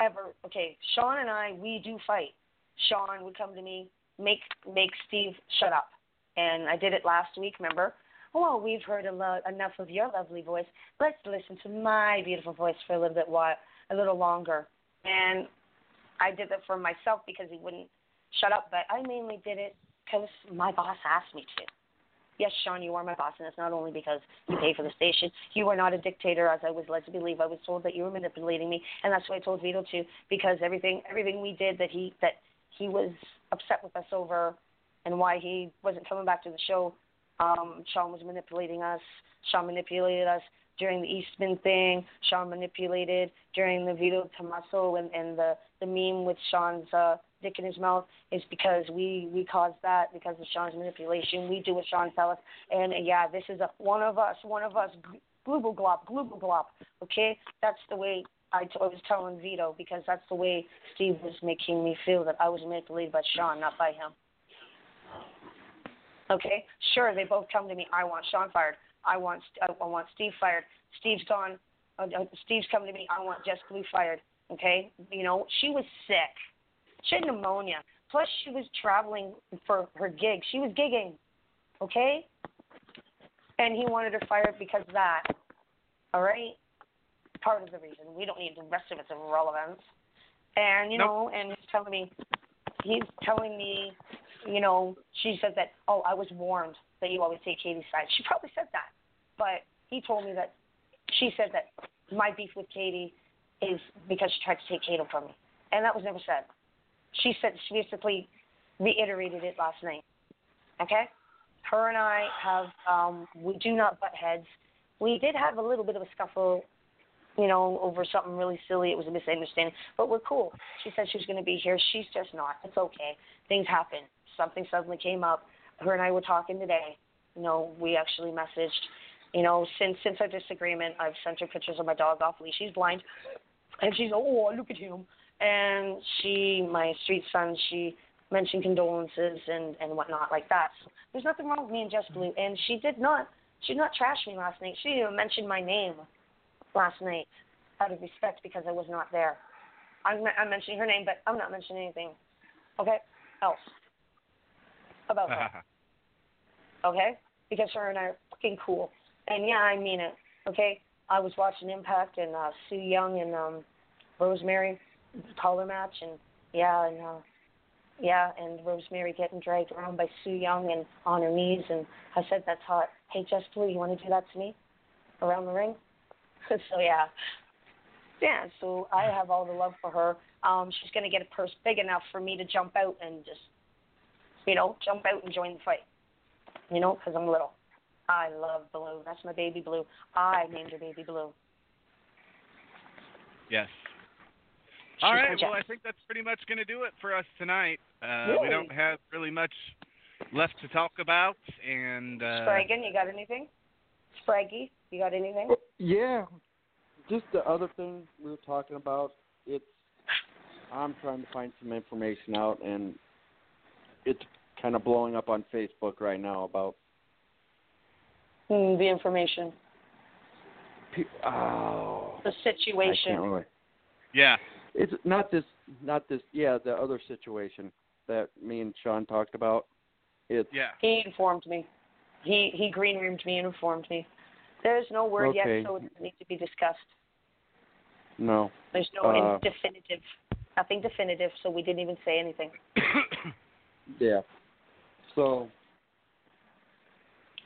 ever okay, Sean and I, we do fight. Sean would come to me, make make Steve shut up, and I did it last week. Remember? Well, we've heard a lo- enough of your lovely voice. Let's listen to my beautiful voice for a little bit while, a little longer. And I did that for myself because he wouldn't shut up. But I mainly did it because my boss asked me to. Yes, Sean, you are my boss, and it's not only because you pay for the station. You are not a dictator, as I was led to believe. I was told that you were manipulating me, and that's what I told Vito to, because everything everything we did that he that he was upset with us over, and why he wasn't coming back to the show. Um, Sean was manipulating us. Sean manipulated us during the Eastman thing. Sean manipulated during the Vito Tommaso and, and the the meme with Sean's uh, dick in his mouth is because we we caused that because of Sean's manipulation. We do what Sean tells us, and uh, yeah, this is a one of us, one of us, global glop, global glop. Okay, that's the way I, t- I was telling Vito because that's the way Steve was making me feel that I was manipulated by Sean, not by him. Okay, sure, they both come to me. I want Sean fired. I want I want Steve fired. Steve's gone. Uh, uh, Steve's coming to me. I want Jess Blue fired. Okay, you know she was sick. She had pneumonia. Plus, she was traveling for her gig. She was gigging. Okay, and he wanted her fired because of that. All right, part of the reason. We don't need the rest of it's irrelevant. And you
Nope.
know, and he's telling me, he's telling me, you know, she said that. Oh, I was warned that you always take Katie's side. She probably said that, but he told me that she said that my beef with Katie is because she tried to take Kato from me, and that was never said. She said she basically reiterated it last night. Okay, her and I have um, we do not butt heads. We did have a little bit of a scuffle, you know, over something really silly. It was a misunderstanding, but we're cool. She said she was going to be here. She's just not. It's okay. Things happen. Something suddenly came up. Her and I were talking today. You know, we actually messaged. You know, since since our disagreement, I've sent her pictures of my dog off leash. She's blind, and she's oh look at him. And she, my street son, she mentioned condolences and and whatnot like that. So there's nothing wrong with me and Jess Blue. And she did not she did not trash me last night. She didn't even mention my name last night out of respect because I was not there. I'm I'm mentioning her name, but I'm not mentioning anything. Okay, else about her. <laughs> okay? Because her and I are fucking cool. And yeah, I mean it. Okay? I was watching Impact and uh Su Yung and um Rosemary collar match and yeah and uh yeah, and Rosemary getting dragged around by Su Yung and on her knees and I said that's hot. Hey Jess Blue, you wanna do that to me? Around the ring? <laughs> so yeah. Yeah, so I have all the love for her. Um, she's gonna get a purse big enough for me to jump out and just you know, jump out and join the fight. You know, because I'm little. I love Blue. That's my baby Blue. I named her Baby Blue.
Yes.
She's
All
my
right. Well, I think that's pretty much going to do it for us tonight. Uh, We don't have really much left to talk about, and uh,
Spragan, you got anything? Spraggy, you got anything?
Yeah, just the other thing we were talking about. It's I'm trying to find some information out, and it's kind of blowing up on Facebook right now about
Hmm, the information,
pe- oh
the
I
situation.
can't really.
yeah,
It's not this, not this. Yeah, the other situation that me and Sean talked about. It's
yeah.
He informed me. He he green roomed me and informed me. There's no word
Okay.
yet, so it doesn't need to be discussed.
no.
There's no
Uh,
definitive, nothing definitive, so we didn't even say anything. <coughs>
Yeah. So,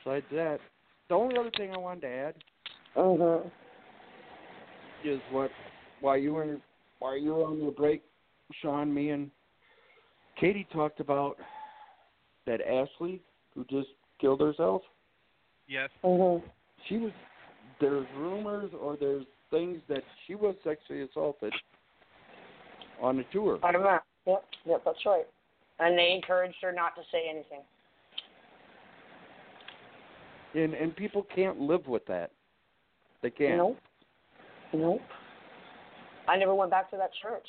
besides that, the only other thing I wanted to add
Mhm.
is what while you were while you were on your break, Sean, me and Katie talked about that Ashley who just killed herself.
yes.
Mhm.
She was there's rumors or there's things that she was sexually assaulted on the tour.
I don't know. Yep. Yep. That's right. And they encouraged her not to say anything.
And and people can't live with that. They can't.
Nope. Nope. I never went back to that church.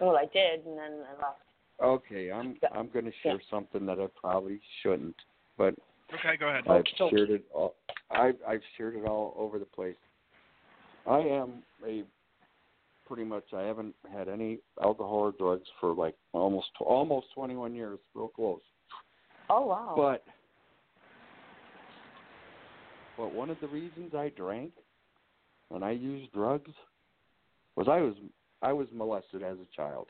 Well, I did, and then I left.
Okay, I'm I'm going to share something that I probably shouldn't, but
Okay, go ahead.
I've shared it all. I've I've shared it all over the place. I am a pretty much. I haven't had any alcohol or drugs for like almost almost 21 years. Real close.
Oh wow.
But but one of the reasons I drank when I used drugs was I was I was molested as a child,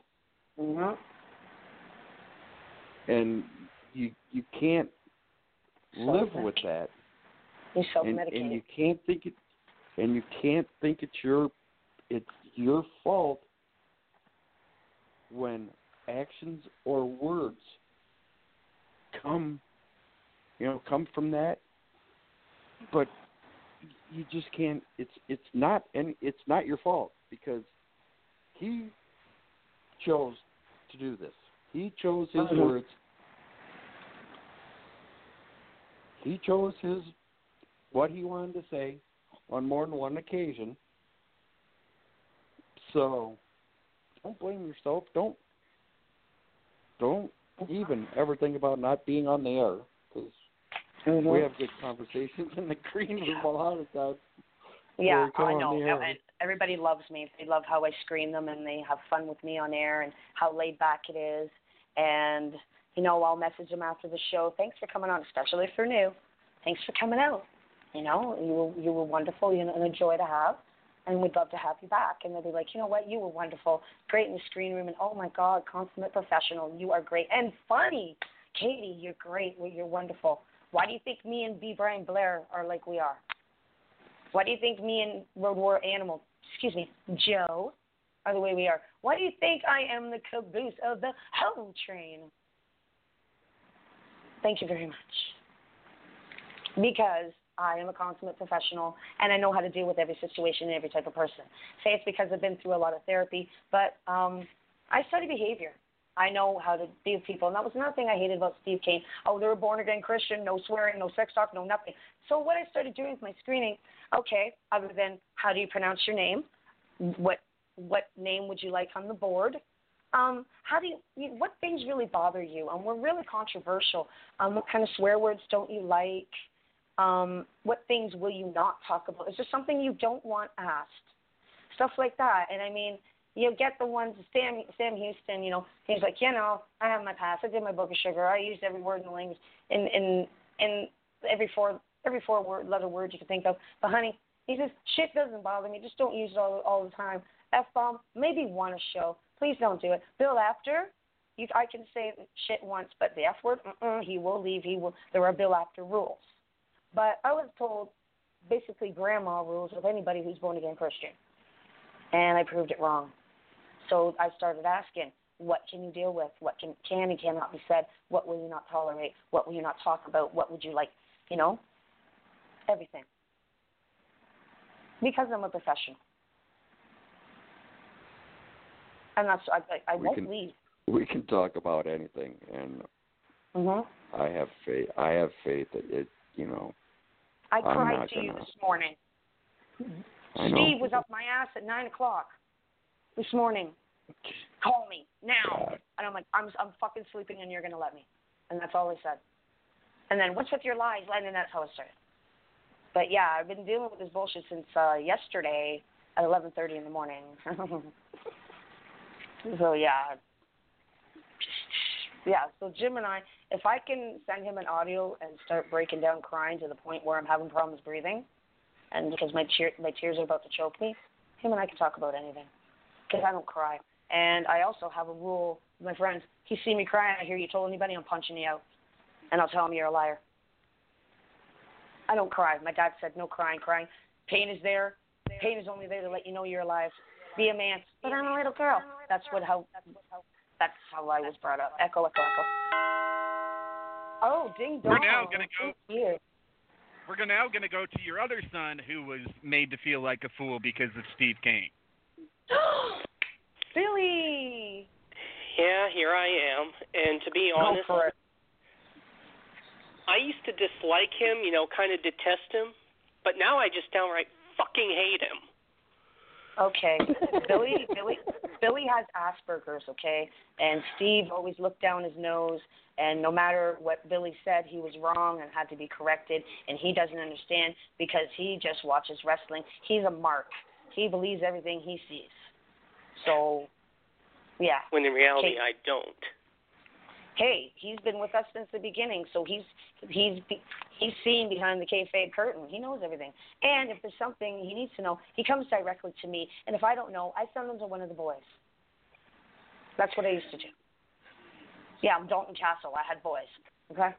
Mhm.
and you you can't live with that.
You self
and, and you can't think it and you can't think it's your it's your fault when actions or words come you know come from that but you just can't it's it's not any it's not your fault because he chose to do this he chose his
Mhm.
words he chose his what he wanted to say on more than one occasion. So don't blame yourself. Don't don't even ever think about not being on the air because mm-hmm. we have good conversations in the green room a lot of times.
Yeah,
before we
I know. And everybody loves me. They love how I screen them and they have fun with me on air and how laid back it is. And, you know, I'll message them after the show. Thanks for coming on, especially if they're new. Thanks for coming out. You know, you were, you were wonderful you know, and a joy to have. And we'd love to have you back. And they'll be like, you know what, you were wonderful. Great in the screen room. And oh my God, consummate professional. You are great. And funny. Katie, you're great. You're wonderful. Why do you think me and B. Brian Blair are like we are? Why do you think me and Road War Animal, excuse me, Joe, are the way we are? Why do you think I am the caboose of the home Train? Thank you very much. Because I am a consummate professional and I know how to deal with every situation and every type of person. Say it's because I've been through a lot of therapy, but um, I study behavior. I know how to deal with people. And that was another thing I hated about Steve Kane. Oh, they're a born again Christian, no swearing, no sex talk, no nothing. So what I started doing with my screening, okay, other than how do you pronounce your name? What what name would you like on the board? Um, how do you, you what things really bother you? Um, we're really controversial. Um, what kind of swear words don't you like? Um, what things will you not talk about? Is there something you don't want asked? Stuff like that. And I mean, you get the ones Sam Sam Houston, you know, he's like, you know, I have my pass, I did my book of sugar, I used every word in the language in in in every four every four word letter word you can think of. But honey, he says, shit doesn't bother me, just don't use it all all the time. F bomb, maybe one a show. Please don't do it. Bill Apter you I can say shit once, but the F word, he will leave, he will there are Bill Apter rules. But I was told basically grandma rules with anybody who's born again Christian. And I proved it wrong. So I started asking, what can you deal with? What can can and cannot be said? What will you not tolerate? What will you not talk about? What would you like? You know, everything. Because I'm a professional, and that's I I, I won't
can-
leave.
We can talk about anything, and
Mhm.
I have faith. I have faith that it. You know,
I
I'm
cried to you
gonna-
this morning. Steve was up my ass at nine o'clock this morning. Call me now.
God.
And I'm like, I'm I'm fucking sleeping, and you're gonna let me. And that's all he said. And then what's with your lies? And that's how it started. But yeah, I've been dealing with this bullshit since uh yesterday at 11:30 in the morning. <laughs> so yeah. Yeah, so Jim and I, if I can send him an audio and start breaking down crying to the point where I'm having problems breathing, and because my tear, my tears are about to choke me, him and I can talk about anything, because I don't cry. And I also have a rule, with my friends. If you see me crying, I hear you told anybody, I'm punching you out, and I'll tell him you're a liar. I don't cry. My dad said no crying, crying. Pain is there. Pain is only there to let you know you're alive. Be a man. But I'm a little girl. That's what how. That's how I was brought up. Echo, echo, echo. Oh, ding dong.
We're now gonna go-
Thank you.
We're now going to go to your other son who was made to feel like a fool because of Steve Kane. <gasps>
Billy.
Yeah, here I am. And to be honest,
Go for it.
I used to dislike him, you know, kind of detest him, but now I just downright fucking hate him.
Okay, <laughs> Billy, Billy, Billy has Asperger's. Okay, and Steve always looked down his nose, and no matter what Billy said, he was wrong and had to be corrected. And he doesn't understand because he just watches wrestling. He's a mark. He believes everything he sees. So, yeah.
When in reality,
Okay.
I don't.
Hey, he's been with us since the beginning, so he's he's he's seen behind the kayfabe curtain. He knows everything. And if there's something he needs to know, he comes directly to me. And if I don't know, I send him to one of the boys. That's what I used to do. Yeah, I'm Dalton Castle. I had boys. Okay.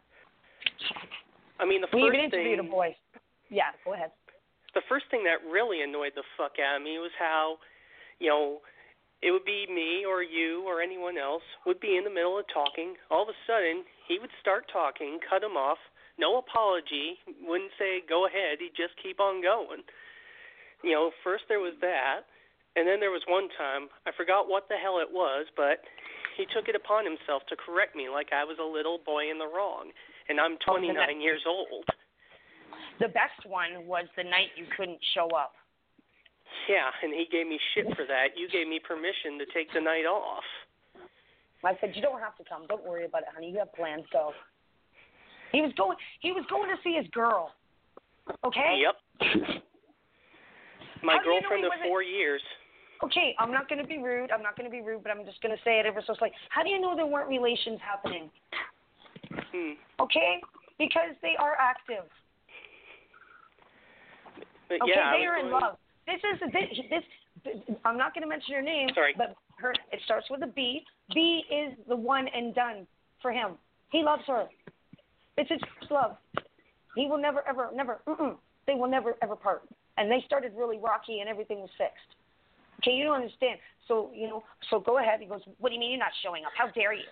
I mean, the first We
even interviewed
thing,
a boy. Yeah, go ahead.
the first thing that really annoyed the fuck out of me was how, you know, it would be me or you or anyone else would be in the middle of talking. All of a sudden, he would start talking, cut him off, no apology, wouldn't say go ahead, he'd just keep on going. You know, first there was that, and then there was one time, I forgot what the hell it was, but he took it upon himself to correct me like I was a little boy in the wrong, and I'm
Oh, the
29
next-
years old.
The best one was the night you couldn't show up.
Yeah, and he gave me shit for that. You gave me permission to take the night off.
I said, "You don't have to come. Don't worry about it, honey. You have plans. Go." He was going. He was going to see his girl. Okay.
Yep. My
How do you know
girlfriend of four years.
Okay, I'm not going to be rude. I'm not going to be rude, but I'm just going to say it ever so slightly. How do you know there weren't relations happening?
Hmm.
Okay, because they are active.
But
Okay,
yeah,
they are in love. This is this, this. I'm not going to mention her name.
Sorry.
But her. It starts with a B. B is the one and done for him. He loves her. It's his first love. He will never, ever, never. Mm-mm, they will never, ever part. And they started really rocky, and everything was fixed. Okay, you don't understand. So you know. So go ahead. He goes. What do you mean you're not showing up? How dare you?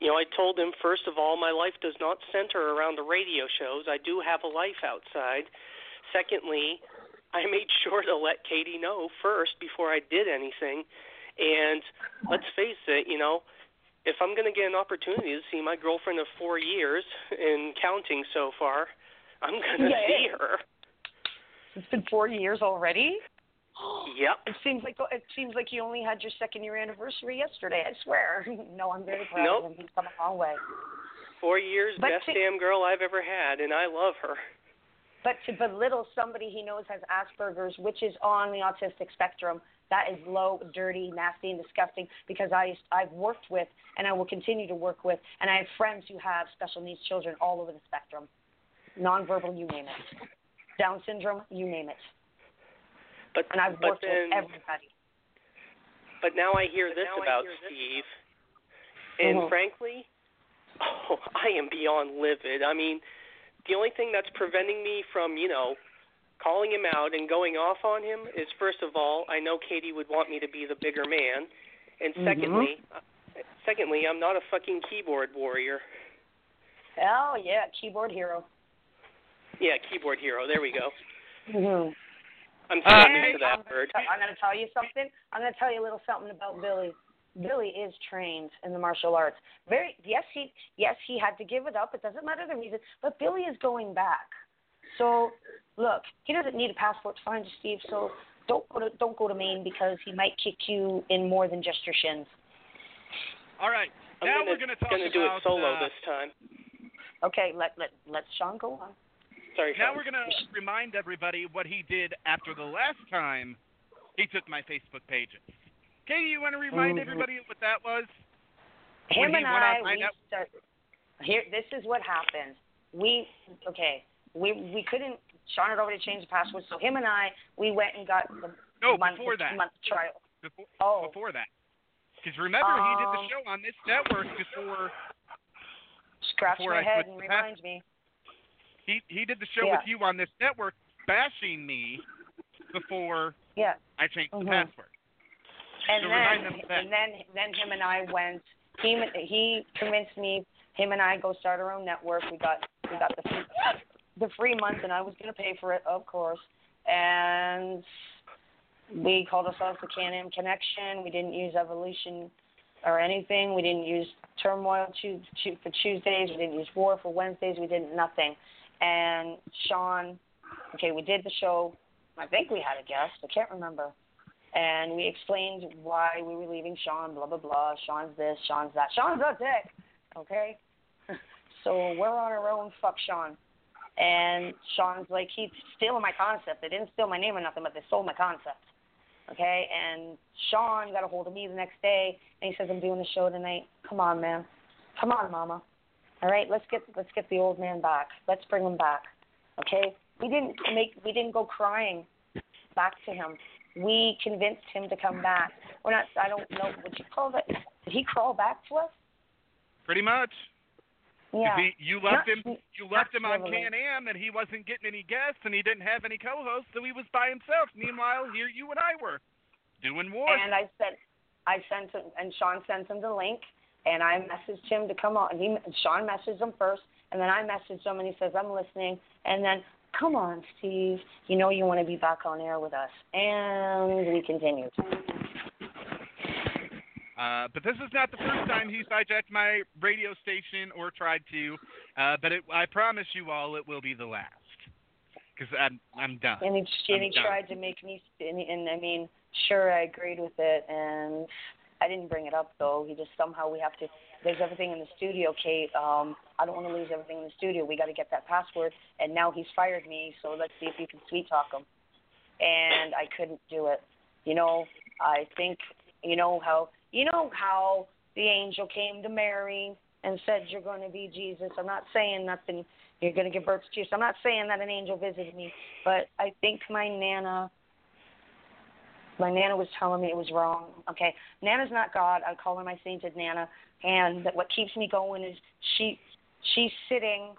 You know, I told him first of all, my life does not center around the radio shows. I do have a life outside. Secondly, I made sure to let Katie know first before I did anything. And let's face it, you know, if I'm going to get an opportunity to see my girlfriend of four years and counting so far, I'm going to
Yeah.
see her.
It's been four years already.
Yep.
It seems like it seems like you only had your second year anniversary yesterday. I swear. <laughs> no, I'm very proud
Nope.
of him. He's come a long way.
Four years,
But
best
to-
damn girl I've ever had, and I love her.
But to belittle somebody he knows has Asperger's, which is on the autistic spectrum, that is low, dirty, nasty, and disgusting. Because I I've worked with and I will continue to work with, and I have friends who have special needs children all over the spectrum, nonverbal, you name it, Down syndrome, you name it.
But
And I've
but
worked
then,
with everybody.
But now I hear this about
hear this
Steve, and
Mhm.
frankly, <laughs> oh, I am beyond livid. I mean, the only thing that's preventing me from, you know, calling him out and going off on him is first of all, I know Katie would want me to be the bigger man, and
Mhm.
secondly, uh, secondly, I'm not a fucking keyboard warrior.
Hell yeah, keyboard hero.
Yeah, keyboard hero. There we go.
Mm-hmm.
I'm
Uh,
so to that
I'm gonna,
word.
tell, I'm gonna tell you something. I'm gonna tell you a little something about Billy. Billy is trained in the martial arts. Very yes, he yes he had to give it up. It doesn't matter the reason, but Billy is going back. So look, he doesn't need a passport to find you, Steve. So don't go to don't go to Maine because he might kick you in more than just your shins.
All right.
I'm
now
gonna,
we're going to talk
gonna do it solo
uh,
this time.
Okay, let let let Sean go on.
Sorry,
Now
Sean.
we're going to remind everybody what he did after the last time he took my Facebook pages. Katie, you want to remind
Mhm.
everybody what that was?
Him
When
and
went
I,
on my
we
net-
start. Here, this is what happened. We okay. We we couldn't. Sean had already changed the password, so him and I, we went and got the
No,
month,
before that.
month trial.
Before,
Oh.
before that. Because remember, he did the
Um,
show on this network before
Scratch
before
my
I
head and
the
remind me.
he he did the show
Yeah.
with you on this network, bashing me before
Yeah.
I changed the
Mhm.
password.
And then
remind them of that.
and then then him and I went. He he convinced me. Him and I go start our own network. We got we got the free, the free month, and I was gonna pay for it, of course. And we called ourselves the Can Am Connection. We didn't use evolution or anything. We didn't use turmoil for Tuesdays. We didn't use war for Wednesdays. We did nothing. And Sean, okay, we did the show. I think we had a guest. I can't remember. And we explained why we were leaving Sean, blah, blah, blah. Sean's this, Sean's that. Sean's a dick, okay? <laughs> so we're on our own. Fuck Sean. And Sean's like, he's stealing my concept. They didn't steal my name or nothing, but they stole my concept. Okay? And Sean got a hold of me the next day, and he says, I'm doing the show tonight. Come on, man. Come on, mama. All right, let's get let's get the old man back. Let's bring him back. Okay? We didn't make we didn't go crying back to him. We convinced him to come back. We're not I don't know would you call that did he crawl back to us?
Pretty much.
Yeah.
He, you left
Not-
him. You left him on. Can Am, and he wasn't getting any guests, and he didn't have any co-hosts, so he was by himself. Meanwhile, here you and I were doing more.
And I said, I sent him, and Sean sent him the link, and I messaged him to come on. And he, Sean messaged him first, and then I messaged him, and he says, I'm listening. And then, come on, Steve, you know you want to be back on air with us. And we continued.
Uh, but this is not the first time he's hijacked my radio station or tried to. Uh, but it, I promise you all, it will be the last. Because I'm I'm done.
And he, and he tried to make me, and, and I mean, sure, I agreed with it, and I didn't bring it up though. He just somehow we have to. There's everything in the studio, Kate. Um, I don't want to lose everything in the studio. We got to get that password. And now he's fired me, so let's see if you can sweet talk him. And I couldn't do it. You know, I think you know how you know how the angel came to Mary and said you're going to be Jesus. I'm not saying nothing. You're going to give birth to Jesus. I'm not saying that an angel visited me, but I think my nana my nana was telling me it was wrong. Okay, Nana's not God. I call her my sainted Nana, and what keeps me going is she she's sitting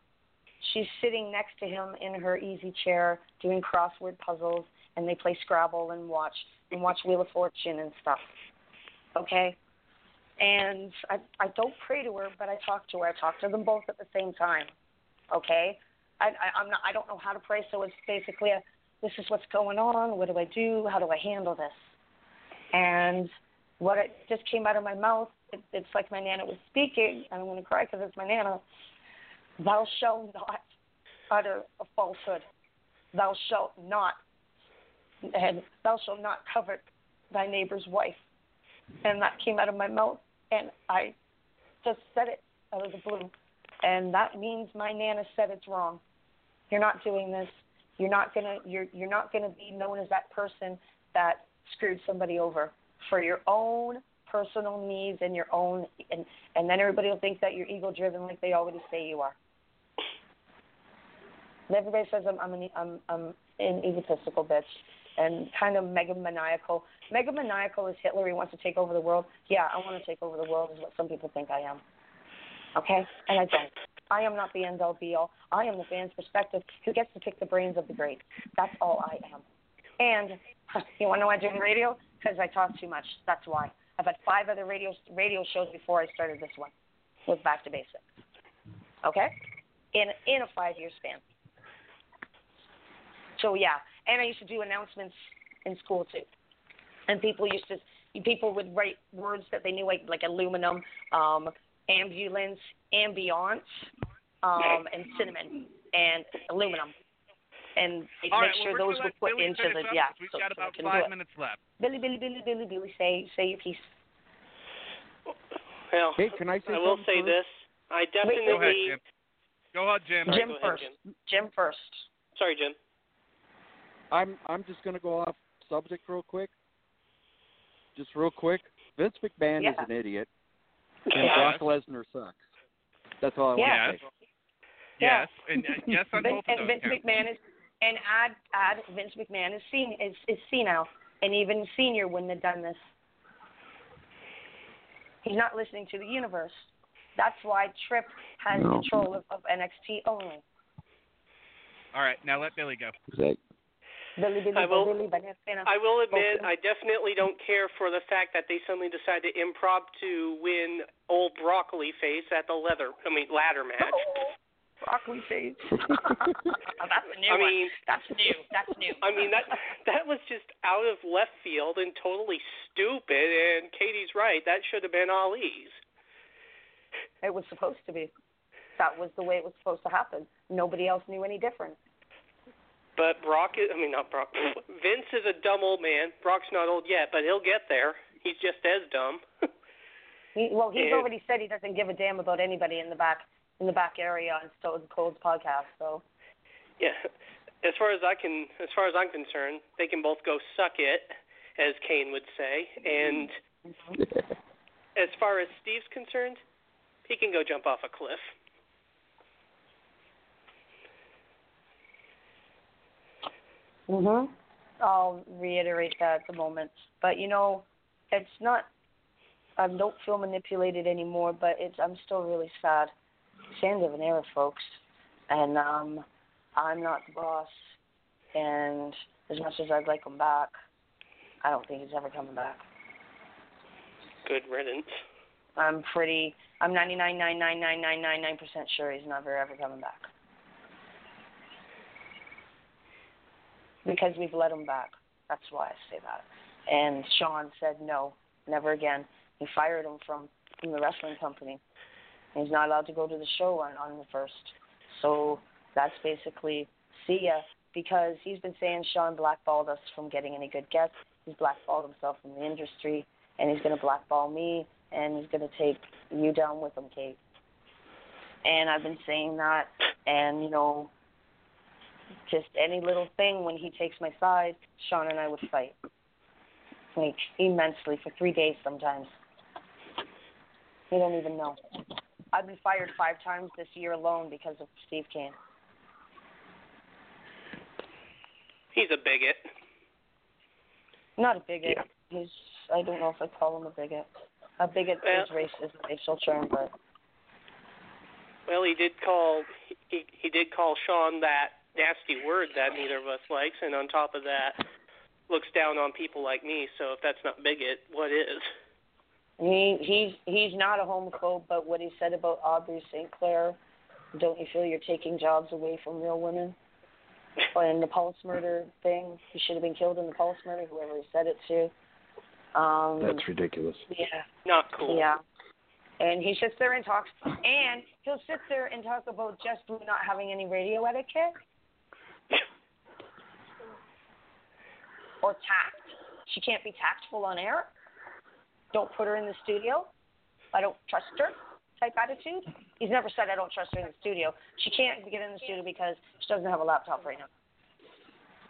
she's sitting next to him in her easy chair doing crossword puzzles, and they play Scrabble and watch and watch Wheel of Fortune and stuff. Okay, and I I don't pray to her, but I talk to her. I talk to them both at the same time. Okay, I, I I'm not I don't know how to pray, so it's basically a this is what's going on. What do I do? How do I handle this? And what it just came out of my mouth, it, it's like my nana was speaking, and I'm going to cry because it's my nana. Thou shalt not utter a falsehood. Thou shalt not, and thou shalt not covet thy neighbor's wife. And that came out of my mouth, and I just said it out of the blue. And that means my nana said it's wrong. You're not doing this you're not gonna you're you're not gonna be known as that person that screwed somebody over for your own personal needs and your own and and then everybody will think that you're ego driven like they already say you are. And everybody says I'm I'm an I'm I'm an egotistical bitch and kind of megamaniacal. Megamaniacal is Hitler. He wants to take over the world. Yeah, I want to take over the world is what some people think I am. Okay, and I don't. I am not the end all be all. I am the fan's perspective who gets to pick the brains of the great. That's all I am. And <laughs> you want to know why I'm doing radio? Because I talk too much. That's why. I've had five other radio radio shows before I started this one. Was back to basics. Okay, in in a five year span. So yeah, and I used to do announcements in school too, and people used to people would write words that they knew like like aluminum, um, ambulance, ambiance, um, and cinnamon and aluminum, and make
right,
sure
we're
those were put
Billy
into the
up,
yeah.
'cause We've
so,
got
I
about
can do
five
it.
minutes left.
Billy, Billy, Billy, Billy, Billy, say say your piece.
Well,
Hey, can I say
I will say
first?
this. I
Go ahead,
definitely.
Jim. Go ahead, Jim.
Sorry,
Jim
go ahead,
first.
Jim.
Jim first.
Sorry, Jim.
I'm I'm just gonna go off subject real quick. Just real quick. Vince McMahon is an idiot, and
Yeah.
Brock Lesnar sucks. That's all I
Yeah.
want to say.
Yeah.
Yes, and uh, yes on
Vince,
both of
and
those.
Vince
counts.
McMahon is and add add Vince McMahon is seen is is senile, and even senior wouldn't have done this. He's not listening to the universe. That's why Trip has
No.
control of, of NXT only.
All right, now let Billy go.
Billy, Billy,
I will-
Billy.
I will admit, I definitely don't care for the fact that they suddenly decided to improv to win old broccoli face at the leather, I mean ladder match.
Broccoli face. <laughs> <laughs> Oh, that's a new
I
one.
mean,
That's new. That's new.
I mean that that was just out of left field and totally stupid. And Katie's right. That should have been Ali's.
It was supposed to be. That was the way it was supposed to happen. Nobody else knew any different.
But Brock is, I mean, not Brock. <laughs> Vince is a dumb old man. Brock's not old yet, but he'll get there. He's just as dumb.
He, well, he's
Yeah.
already said he doesn't give a damn about anybody in the back in the back area on Stone Cold's podcast. So
yeah. As far as I can, as far as I'm concerned, they can both go suck it, as Kane would say. And as far as Steve's concerned, he can go jump off a cliff.
Mhm. I'll reiterate that at the moment. But you know, it's not. I don't feel manipulated anymore, but it's. I'm still really sad. It's the end of an era, folks, and um, I'm not the boss. And as much as I'd like him back, I don't think he's ever coming back.
Good riddance.
I'm pretty. I'm 99.99999% sure he's never ever coming back. Because we've let him back. That's why I say that. And Sean said no, never again. He fired him from from the wrestling company. He's not allowed to go to the show on on the first. So that's basically see ya. Because he's been saying Sean blackballed us from getting any good guests. He's blackballed himself from the industry, and he's going to blackball me, and he's going to take you down with him, Kate. And I've been saying that, and you know, just any little thing when he takes my side, Sean and I would fight, like immensely for three days sometimes. You don't even know. I've been fired five times this year alone because of Steve Kane.
He's a bigot.
Not a bigot. He's I don't know if I'd call him a bigot. A bigot
Well-
is race is a racial term, but
Well, he did call he he did call Sean that nasty word that neither of us likes, and on top of that, looks down on people like me. So if that's not bigot, what is?
He he's he's not a homophobe, but what he said about Aubrey St. Clair, don't you feel you're taking jobs away from real women? And the pulse murder thing, he should have been killed in the pulse murder, whoever he said it to. Um
That's ridiculous.
Yeah.
Not cool.
Yeah. And he sits there and talks, and he'll sit there and talk about just not having any radio etiquette or tact. She can't be tactful on air. Don't put her in the studio. I don't trust her type attitude. He's never said I don't trust her in the studio. She can't get in the studio because she doesn't have a laptop right now.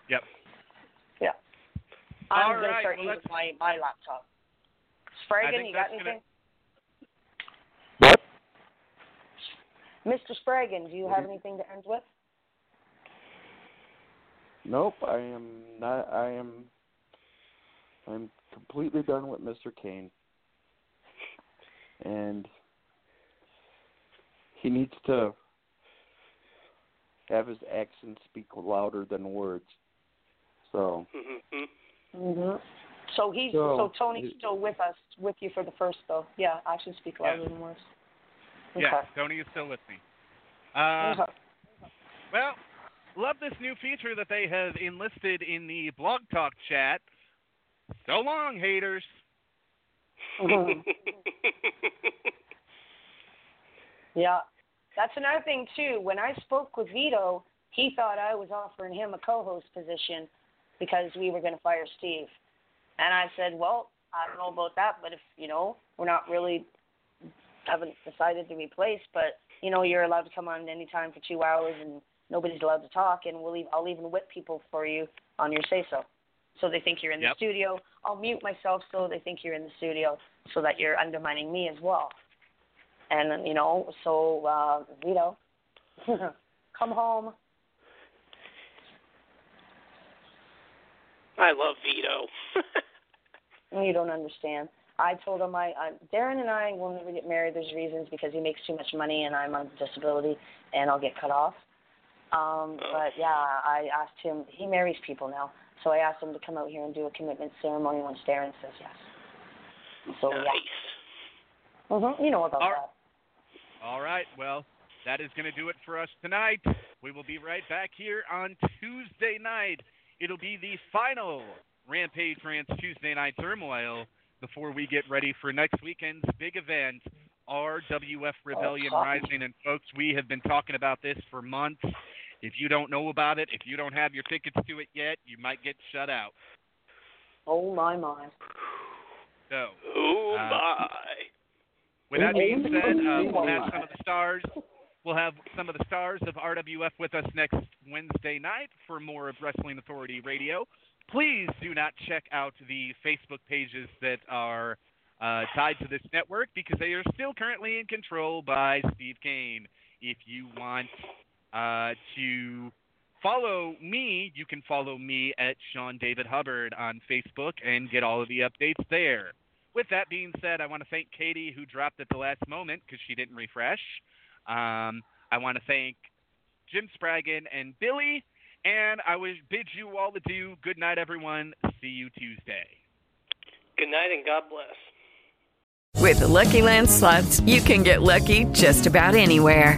Yep.
Yeah. I'm
All
gonna
right,
start
well,
using my my laptop.
I
Spragan, you got
anything? gonna-
anything? Mr. Spragan, do you have mm-hmm. anything to end with?
Nope, I am not. I am. I'm completely done with Mr. Kane, and he needs to have his actions speak louder than words. So
Mm-hmm.
hmm So he's
So,
so, Tony's
he-
still with us, with you for the first though. Yeah, I should speak louder
Yes.
than words.
Yes,
Okay.
Tony is still with me. Uh,
Okay.
well, love this new feature that they have enlisted in the Blog Talk chat. So long, haters.
Mhm. <laughs> Yeah. That's another thing too. When I spoke with Vito, he thought I was offering him a co-host position because we were going to fire Steve. And I said, "Well, I don't know about that, but if, you know, we're not really haven't decided to replace, but you know, you're allowed to come on anytime for 2 hours and nobody's allowed to talk and we'll e- I'll even whip people for you on your say so. So they think you're in
Yep.
the studio. I'll mute myself so they think you're in the studio so that you're undermining me as well. And you know, so uh, you know, <laughs> come home.
I love Vito. <laughs>
You don't understand. I told him I, I Darren and I will never get married. There's reasons because he makes too much money and I'm on disability and I'll get cut off. Um, but yeah, I asked him. He marries people now, so I asked him to come out here and do a commitment ceremony once Darren says yes. So
nice.
yeah, hmm you know about
All-
that.
All right. Well, that is going to do it for us tonight. We will be right back here on Tuesday night. It'll be the final Rampage Rants Tuesday Night Turmoil before we get ready for next weekend's big event, RWF Rebellion
Oh,
Rising. And folks, we have been talking about this for months. If you don't know about it, if you don't have your tickets to it yet, you might get shut out.
Oh my my.
So,
Oh
Uh,
my.
with that being
Oh,
said, uh, we'll have some of the stars. We'll have some of the stars of RWF with us next Wednesday night for more of Wrestling Authority Radio. Please do not check out the Facebook pages that are uh, tied to this network because they are still currently in control by Steve Kane. If you want uh, to follow me, you can follow me at Sean David Hubbard on Facebook and get all of the updates there. With that being said, I want to thank Katie who dropped at the last moment because she didn't refresh. Um, I want to thank Jim Spraggan and Billy, and I would bid you all adieu. Good night, everyone. See you Tuesday.
Good night and God bless.
With the Lucky Land slots, you can get lucky just about anywhere.